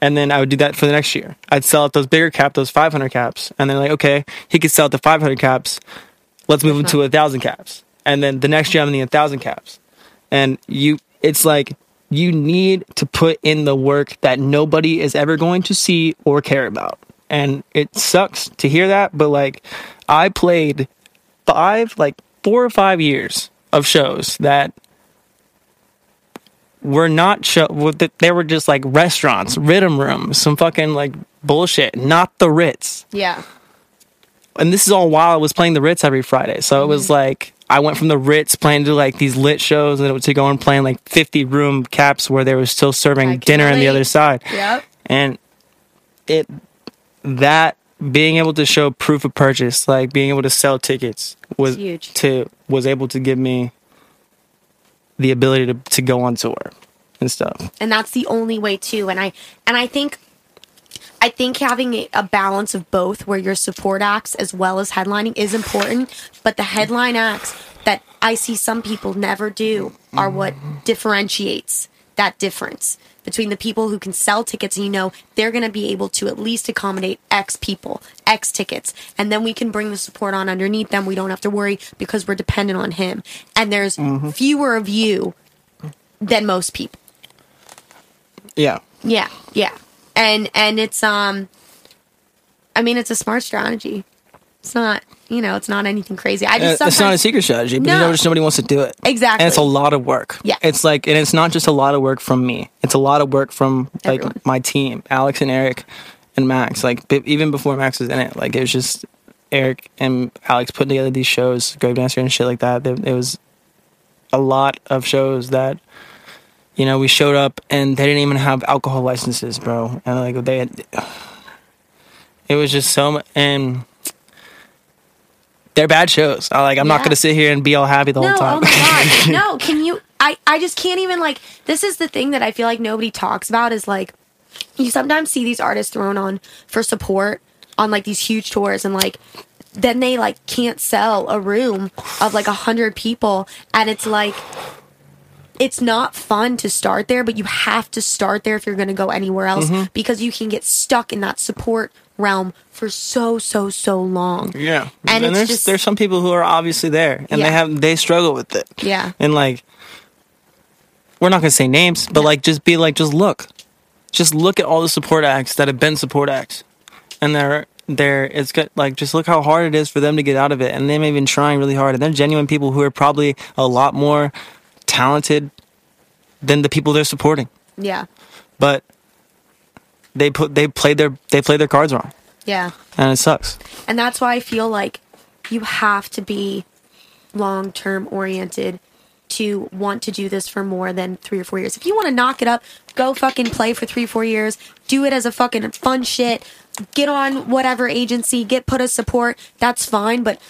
And then I would do that for the next year. I'd sell out those bigger cap, those 500 caps. And then they're like, okay, he could sell out the 500 caps. Let's move him to a thousand caps. And then the next year I'm in the 1,000 caps. And you, it's like, you need to put in the work that nobody is ever going to see or care about. And it sucks to hear that, but like, I played five, like four or five years of shows that were not show. They were just like restaurants, rhythm rooms, some fucking like bullshit. Not the Ritz. Yeah. And this is all while I was playing the Ritz every Friday. So it was mm-hmm. like I went from the Ritz playing to like these lit shows, and to go and playing like fifty room caps where they were still serving dinner on the other side Yep. and it that being able to show proof of purchase like being able to sell tickets was huge. to was able to give me the ability to, to go on tour and stuff and that's the only way too and i and i think i think having a, balance of both where your support acts as well as headlining is important but the headline acts that i see some people never do are what differentiates that difference between the people who can sell tickets and you know they're going to be able to at least accommodate x people x tickets and then we can bring the support on underneath them. We don't have to worry because we're dependent on him. And there's mm-hmm. fewer of you than most people. Yeah. Yeah, yeah. And and it's um I mean it's a smart strategy. It's not, you know, it's not anything crazy. I Uh, just it's not a secret strategy but No. you know just nobody wants to do it Exactly. and it's a lot of work Yeah. it's like and it's not just a lot of work from me it's a lot of work from like Everyone. my team alex and eric and Max. Like b- even before Max was in it, like it was just Eric and Alex putting together these shows, Grave Dancer and shit like that. It, it was a lot of shows that you know we showed up and they didn't even have alcohol licenses, bro. And like they, had, it was just so much and. They're bad shows. I like. I'm not gonna sit here and be all happy the no, whole time. oh my god, no! Can you? I I just can't even like. This is the thing that I feel like nobody talks about is like, you sometimes see these artists thrown on for support on like these huge tours and like, then they like can't sell a room of like a hundred people and it's like. It's not fun to start there, but you have to start there if you're going to go anywhere else Mm-hmm. because you can get stuck in that support realm for so so so long. Yeah, And and, it's there's just- there's some people who are obviously there and Yeah. they have they struggle with it. Yeah. and like we're not gonna say names, but No. like just be like just look, just look at all the support acts that have been support acts, and they're they're it's good like just look how hard it is for them to get out of it, and they may have been trying really hard, and they're genuine people who are probably a lot more talented than the people they're supporting, Yeah. but they put they played their they played their cards wrong, Yeah. and it sucks. And that's why I feel like you have to be long term oriented to want to do this for more than three or four years. If you want to knock it up, go fucking play for three, four years. Do it as a fucking fun shit. Get on whatever agency, get put as support. That's fine. But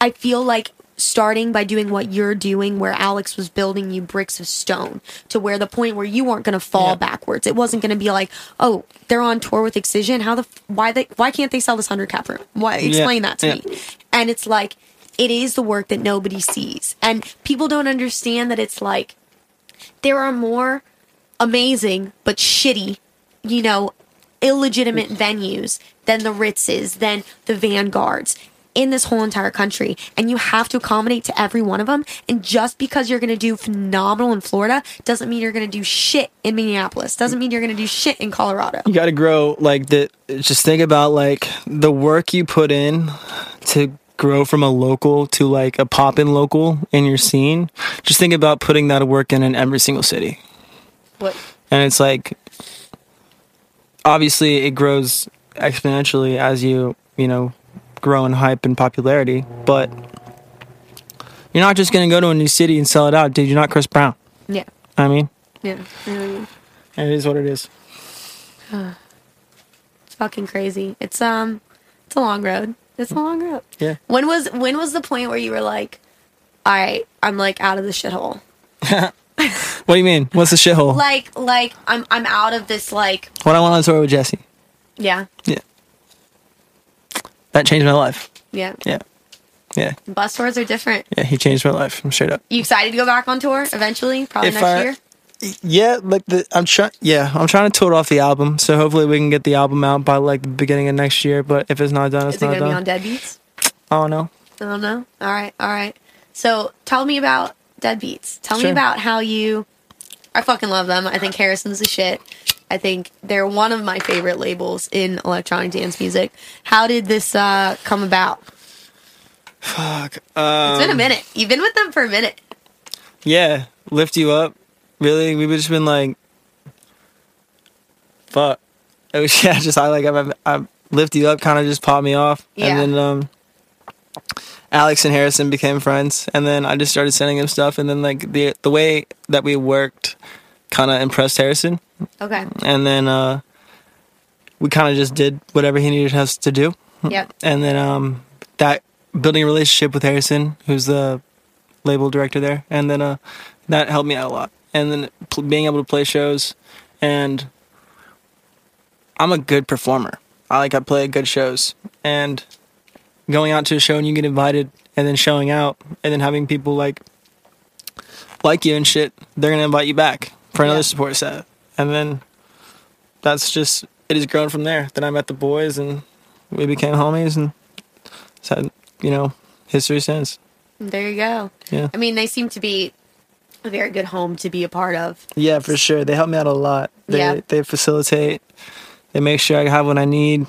I feel like starting by doing what you're doing, where Alex was building you bricks of stone to where the point where you weren't going to fall Yeah. backwards. It wasn't going to be like, oh, they're on tour with Excision. How the f- why they why can't they sell this hundred cap room? Why explain that to yeah. me? And it's like it is the work that nobody sees, and people don't understand that it's like there are more amazing but shitty, you know, illegitimate venues than the Ritzes, than the Vanguards in this whole entire country. And you have to accommodate to every one of them. And just because you're going to do phenomenal in Florida doesn't mean you're going to do shit in Minneapolis. Doesn't mean you're going to do shit in Colorado. you got to grow like the just think about like the work you put in to grow from a local to like a pop in local in your scene just think about putting that work in in every single city What? and it's like obviously it grows exponentially as you you know grow in hype and popularity but you're not just going to go to a new city and sell it out dude you're not chris brown Yeah. i mean Yeah. Really. it is what it is It's fucking crazy. It's um it's a long road. It's a long road. yeah When was when was the point where you were like, all right, I'm like out of the shithole. what do you mean what's the shithole Like like I'm I'm out of this like when i went on tour with jesse yeah Yeah. That changed my life. yeah. Yeah. Yeah. Bus tours are different. Yeah. He changed my life. I'm straight up. You excited to go back on tour eventually? Probably If next I- year. Yeah. Like the, I'm trying, yeah, I'm trying to tour off the album. So hopefully we can get the album out by like the beginning of next year. But if it's not done, it's Is it not gonna be on done. Deadbeats? I don't know. I don't know. All right, all right. So tell me about Deadbeats. Tell me about how you. I fucking love them. I think Harrison's the shit. I think they're one of my favorite labels in electronic dance music. How did this uh, come about? Fuck. It's Um, been a minute. You've been with them for a minute. yeah. Lift you up. Really? We've just been like, fuck. It was, yeah, just I like, I, I lift you up kind of just popped me off. Yeah. And then, um, Alex and Harrison became friends, and then I just started sending him stuff, and then like the the way that we worked kind of impressed Harrison, Okay. and then uh, we kind of just did whatever he needed us to do, Yep. and then um, that building a relationship with Harrison, who's the label director there, and then uh, that helped me out a lot, and then pl- being able to play shows, and I'm a good performer. I like I play good shows, and going out to a show and you get invited, and then showing out, and then having people like like you and shit, they're gonna invite you back for another Yeah. support set, and then that's just it has grown from there. Then I met the boys and we became homies, and said you know history since. There you go. Yeah. I mean, they seem to be a very good home to be a part of. Yeah, for sure. They help me out a lot. They Yeah. they facilitate. They make sure I have what I need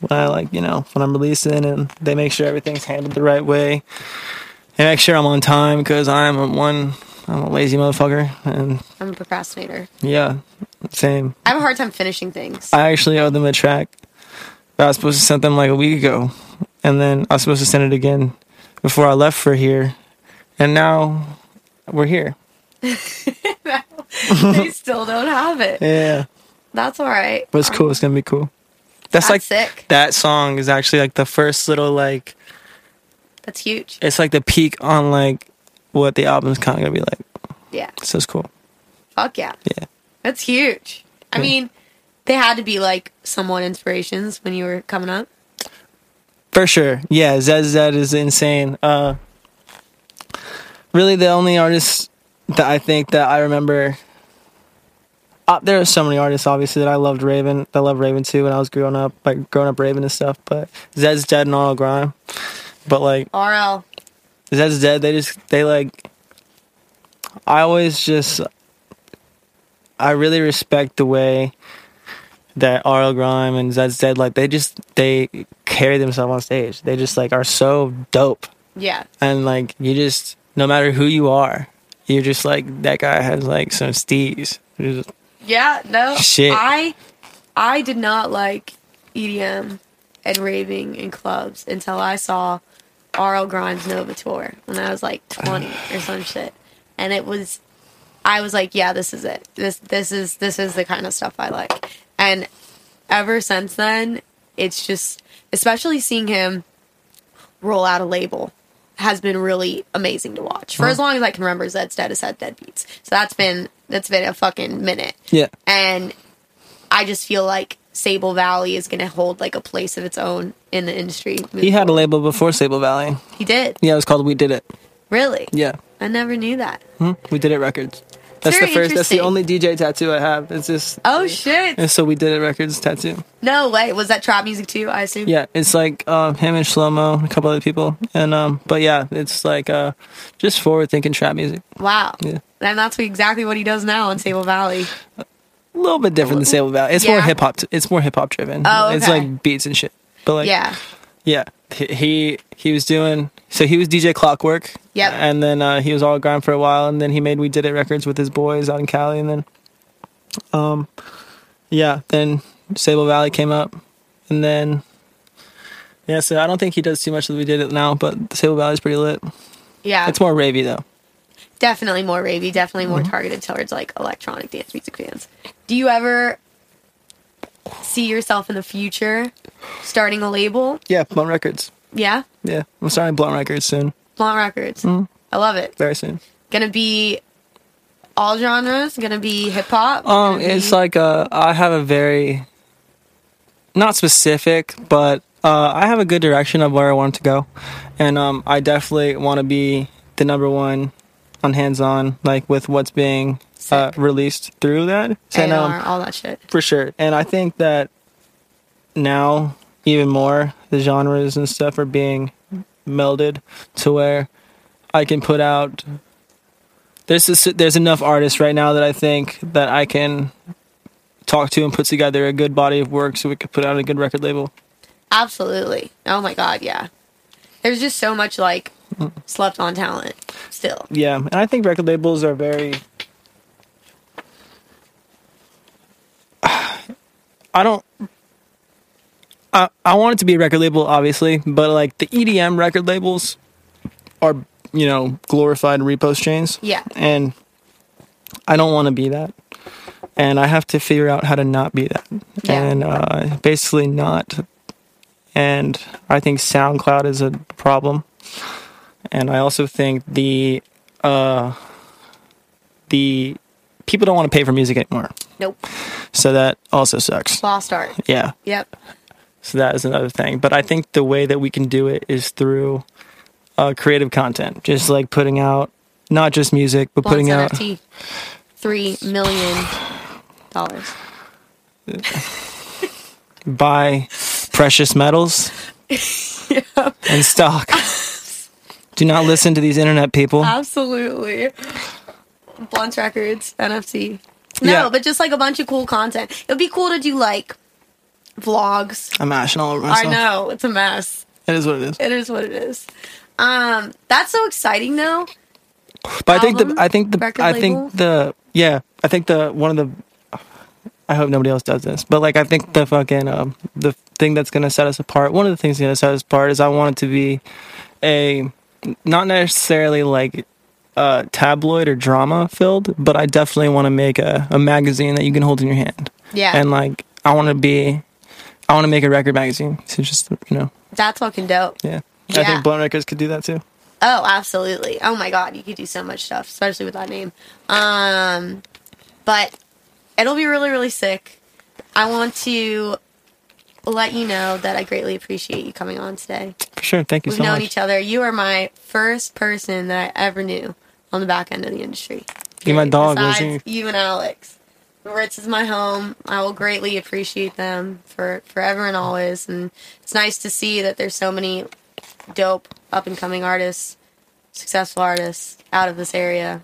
when I like, you know, when I'm releasing and they make sure everything's handled the right way. They make sure I'm on time because I'm one I'm a lazy motherfucker, and I'm a procrastinator. yeah, same. I have a hard time finishing things. I actually owe them a track. I was supposed to send them like a week ago, and then I was supposed to send it again before I left for here, and now we're here. they still don't have it. Yeah, That's all right. but it's cool. It's gonna be cool. That's, That's like sick. that song is actually like the first little like That's huge. it's like the peak on like what the album's kind of gonna be like. Yeah. So it's cool. Fuck yeah. Yeah. That's huge. I Yeah. mean, they had to be like somewhat inspirations when you were coming up. For sure. Yeah, Zed Zed is insane. Uh really the only artist that I think that I remember uh, there are so many artists obviously that I loved Raven. I loved Raven too when I was growing up, like growing up Raven and stuff, but Zed's dead and RL Grime. But like RL. Zed's dead, they just they like I always just I really respect the way that RL Grime and Zed's dead like they just they carry themselves on stage. They just like are so dope. Yeah. And like you just no matter who you are, you're just like that guy has like some steez. Just- Yeah, no. Shit. I I did not like EDM and raving in clubs until I saw RL Grimes Nova tour when I was like 20 or some shit. And it was I was like, yeah, this is it. This this is this is the kind of stuff I like. And ever since then, it's just especially seeing him roll out a label has been really amazing to watch. For as long as I can remember, Zed's Dead has had Deadbeats. So that's been that's been a fucking minute yeah. and I just feel like Sable Valley is going to hold like a place of its own in the industry. He had a label before Sable Valley. He did Yeah, it was called We Did It. really. Yeah. I never knew that. Hmm? We Did It Records. That's the first that's the only DJ tattoo I have. It's just Oh shit! And so we did it records tattoo. No way. Was that trap music too? I assume. Yeah, it's like um, him and Shlomo, a couple other people, and um, but yeah, it's like uh, just forward thinking trap music. Wow. Yeah. And that's exactly what he does now in Sable Valley. A little bit different than Sable Valley. It's more hip hop. It's more hip hop driven. Oh, It's like beats and shit. But like, yeah. yeah, he he, he was doing. So he was DJ Clockwork. Yep. And then uh, he was RL Grime for a while, and then he made We Did It records with his boys out in Cali, and then, um, yeah, then Sable Valley came up, and then. Yeah, so I don't think he does too much of We Did It now, but Sable Valley's pretty lit. Yeah. It's more ravey though. definitely more ravey. Definitely more Mm-hmm. targeted towards like electronic dance music fans. Do you ever see yourself in the future starting a label? Yeah, Blunt Records. Yeah. Yeah, I'm starting Blunt Records soon. Blunt Records. Mm-hmm. I love it. Very soon. Gonna be all genres. Gonna be hip hop. Um, it's be- like uh, I have a very not specific, but uh, I have a good direction of where I want to go, and um, I definitely want to be the number one on hands on, like with what's being uh, released through that. And, um, all that shit. for sure. And I think that now even more the genres and stuff are being melded to where I can put out there's this, there's enough artists right now that I think that I can talk to and put together a good body of work so we could put out a good record label. Absolutely. Oh my god, yeah. There's just so much like slept on talent still. Yeah, and I think record labels are very I don't I I want it to be a record label obviously, but like the EDM record labels are, you know, glorified repost chains. Yeah. And I don't want to be that. And I have to figure out how to not be that. Yeah. And uh basically not and I think SoundCloud is a problem. And I also think the uh the people don't want to pay for music anymore. Nope. So that also sucks. Lost art. Yeah. Yep. So that is another thing. But I think the way that we can do it is through uh, creative content, just like putting out not just music, but putting out NFT. Three million dollars. buy precious metals yep. and stock. Do not listen to these internet people. Absolutely. Blunt Records, NFT. No, Yeah. but just like a bunch of cool content. It would be cool to do like vlogs. I'm ashing all over myself. I know, it's a mess. It is what it is. It is what it is. Um, that's so exciting though. But I think the I think the I label? think the yeah I think the one of the I hope nobody else does this, but like I think the fucking um the thing that's gonna set us apart. One of the things that's gonna set us apart is I want it to be a not necessarily like uh tabloid or drama filled, but I definitely want to make a, a magazine that you can hold in your hand. Yeah. And like I want to be I want to make a record magazine. So just you know That's fucking dope. yeah. I think Blunt Records could do that too. Oh, absolutely. Oh my god, you could do so much stuff, especially with that name. Um but it'll be really really sick. I want to let you know that I greatly appreciate you coming on today. For sure. Thank you We've so known each other. You are my first person that I ever knew on the back end of the industry. You're my dog, Besides you and Alex. Ritz is my home. I will greatly appreciate them for forever and always. And it's nice to see that there's so many dope up and coming artists, successful artists out of this area.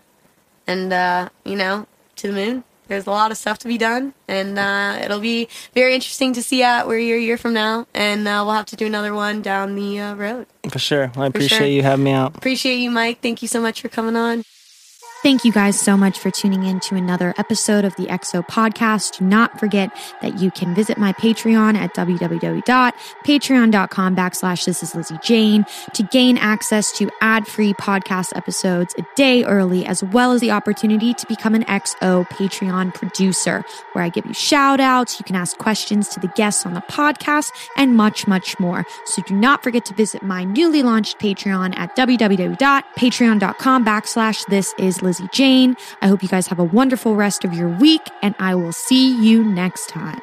And uh, you know, to the moon. There's a lot of stuff to be done, and uh, it'll be very interesting to see at where you're a year from now. And uh, we'll have to do another one down the uh, road. For sure. I appreciate sure. you having me out. Appreciate you, Mike. Thank you so much for coming on. Thank you guys so much for tuning in to another episode of the XO podcast. Do not forget that you can visit my Patreon at www.patreon.com backslash this is Lizzy Jane to gain access to ad-free podcast episodes a day early, as well as the opportunity to become an XO Patreon producer, where I give you shout outs, you can ask questions to the guests on the podcast, and much, much more. So do not forget to visit my newly launched Patreon at www.patreon.com backslash this is Lizzy Jane. I hope you guys have a wonderful rest of your week, and I will see you next time.